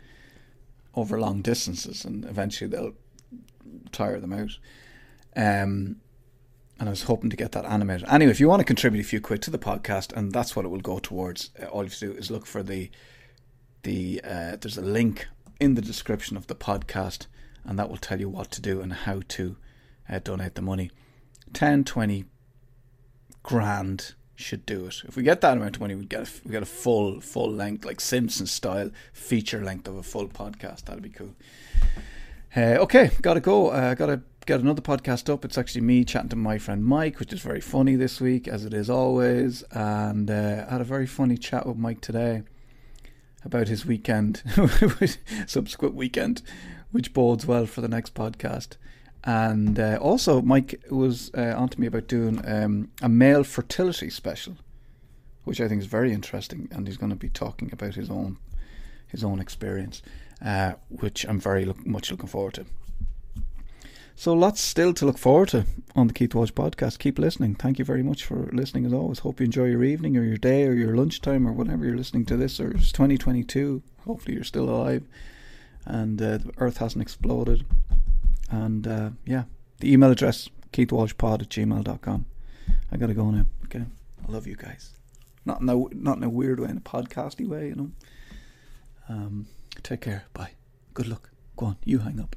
over long distances, and eventually they'll tire them out. Um, and I was hoping to get that animated. Anyway, if you want to contribute a few quid to the podcast, and that's what it will go towards, uh, all you have to do is look for the the uh, there's a link in the description of the podcast, and that will tell you what to do and how to uh, donate the money. 10, 20 grand should do it. If we get that amount of money, we get a, we get a full full length, like Simpson style feature length of a full podcast. That'd be cool. Uh, okay, gotta go. Uh, gotta get another podcast up. It's actually me chatting to my friend Mike, which is very funny this week, as it is always. And uh, I had a very funny chat with Mike today about his weekend, subsequent weekend, which bodes well for the next podcast. And uh, also, Mike was uh, on to me about doing um, a male fertility special, which I think is very interesting. And he's going to be talking about his own his own experience, uh, which I'm very look, much looking forward to. So lots still to look forward to on the Keith Walsh podcast. Keep listening. Thank you very much for listening as always. Hope you enjoy your evening or your day or your lunchtime or whatever you're listening to this. Or it's 2022. Hopefully you're still alive and uh, the Earth hasn't exploded. And uh, yeah, the email address keithwalshpod at gmail.com. I gotta go now. Okay, I love you guys. Not in a not in a weird way, in a podcasty way, you know. Um, take care. Bye. Good luck. Go on. You hang up.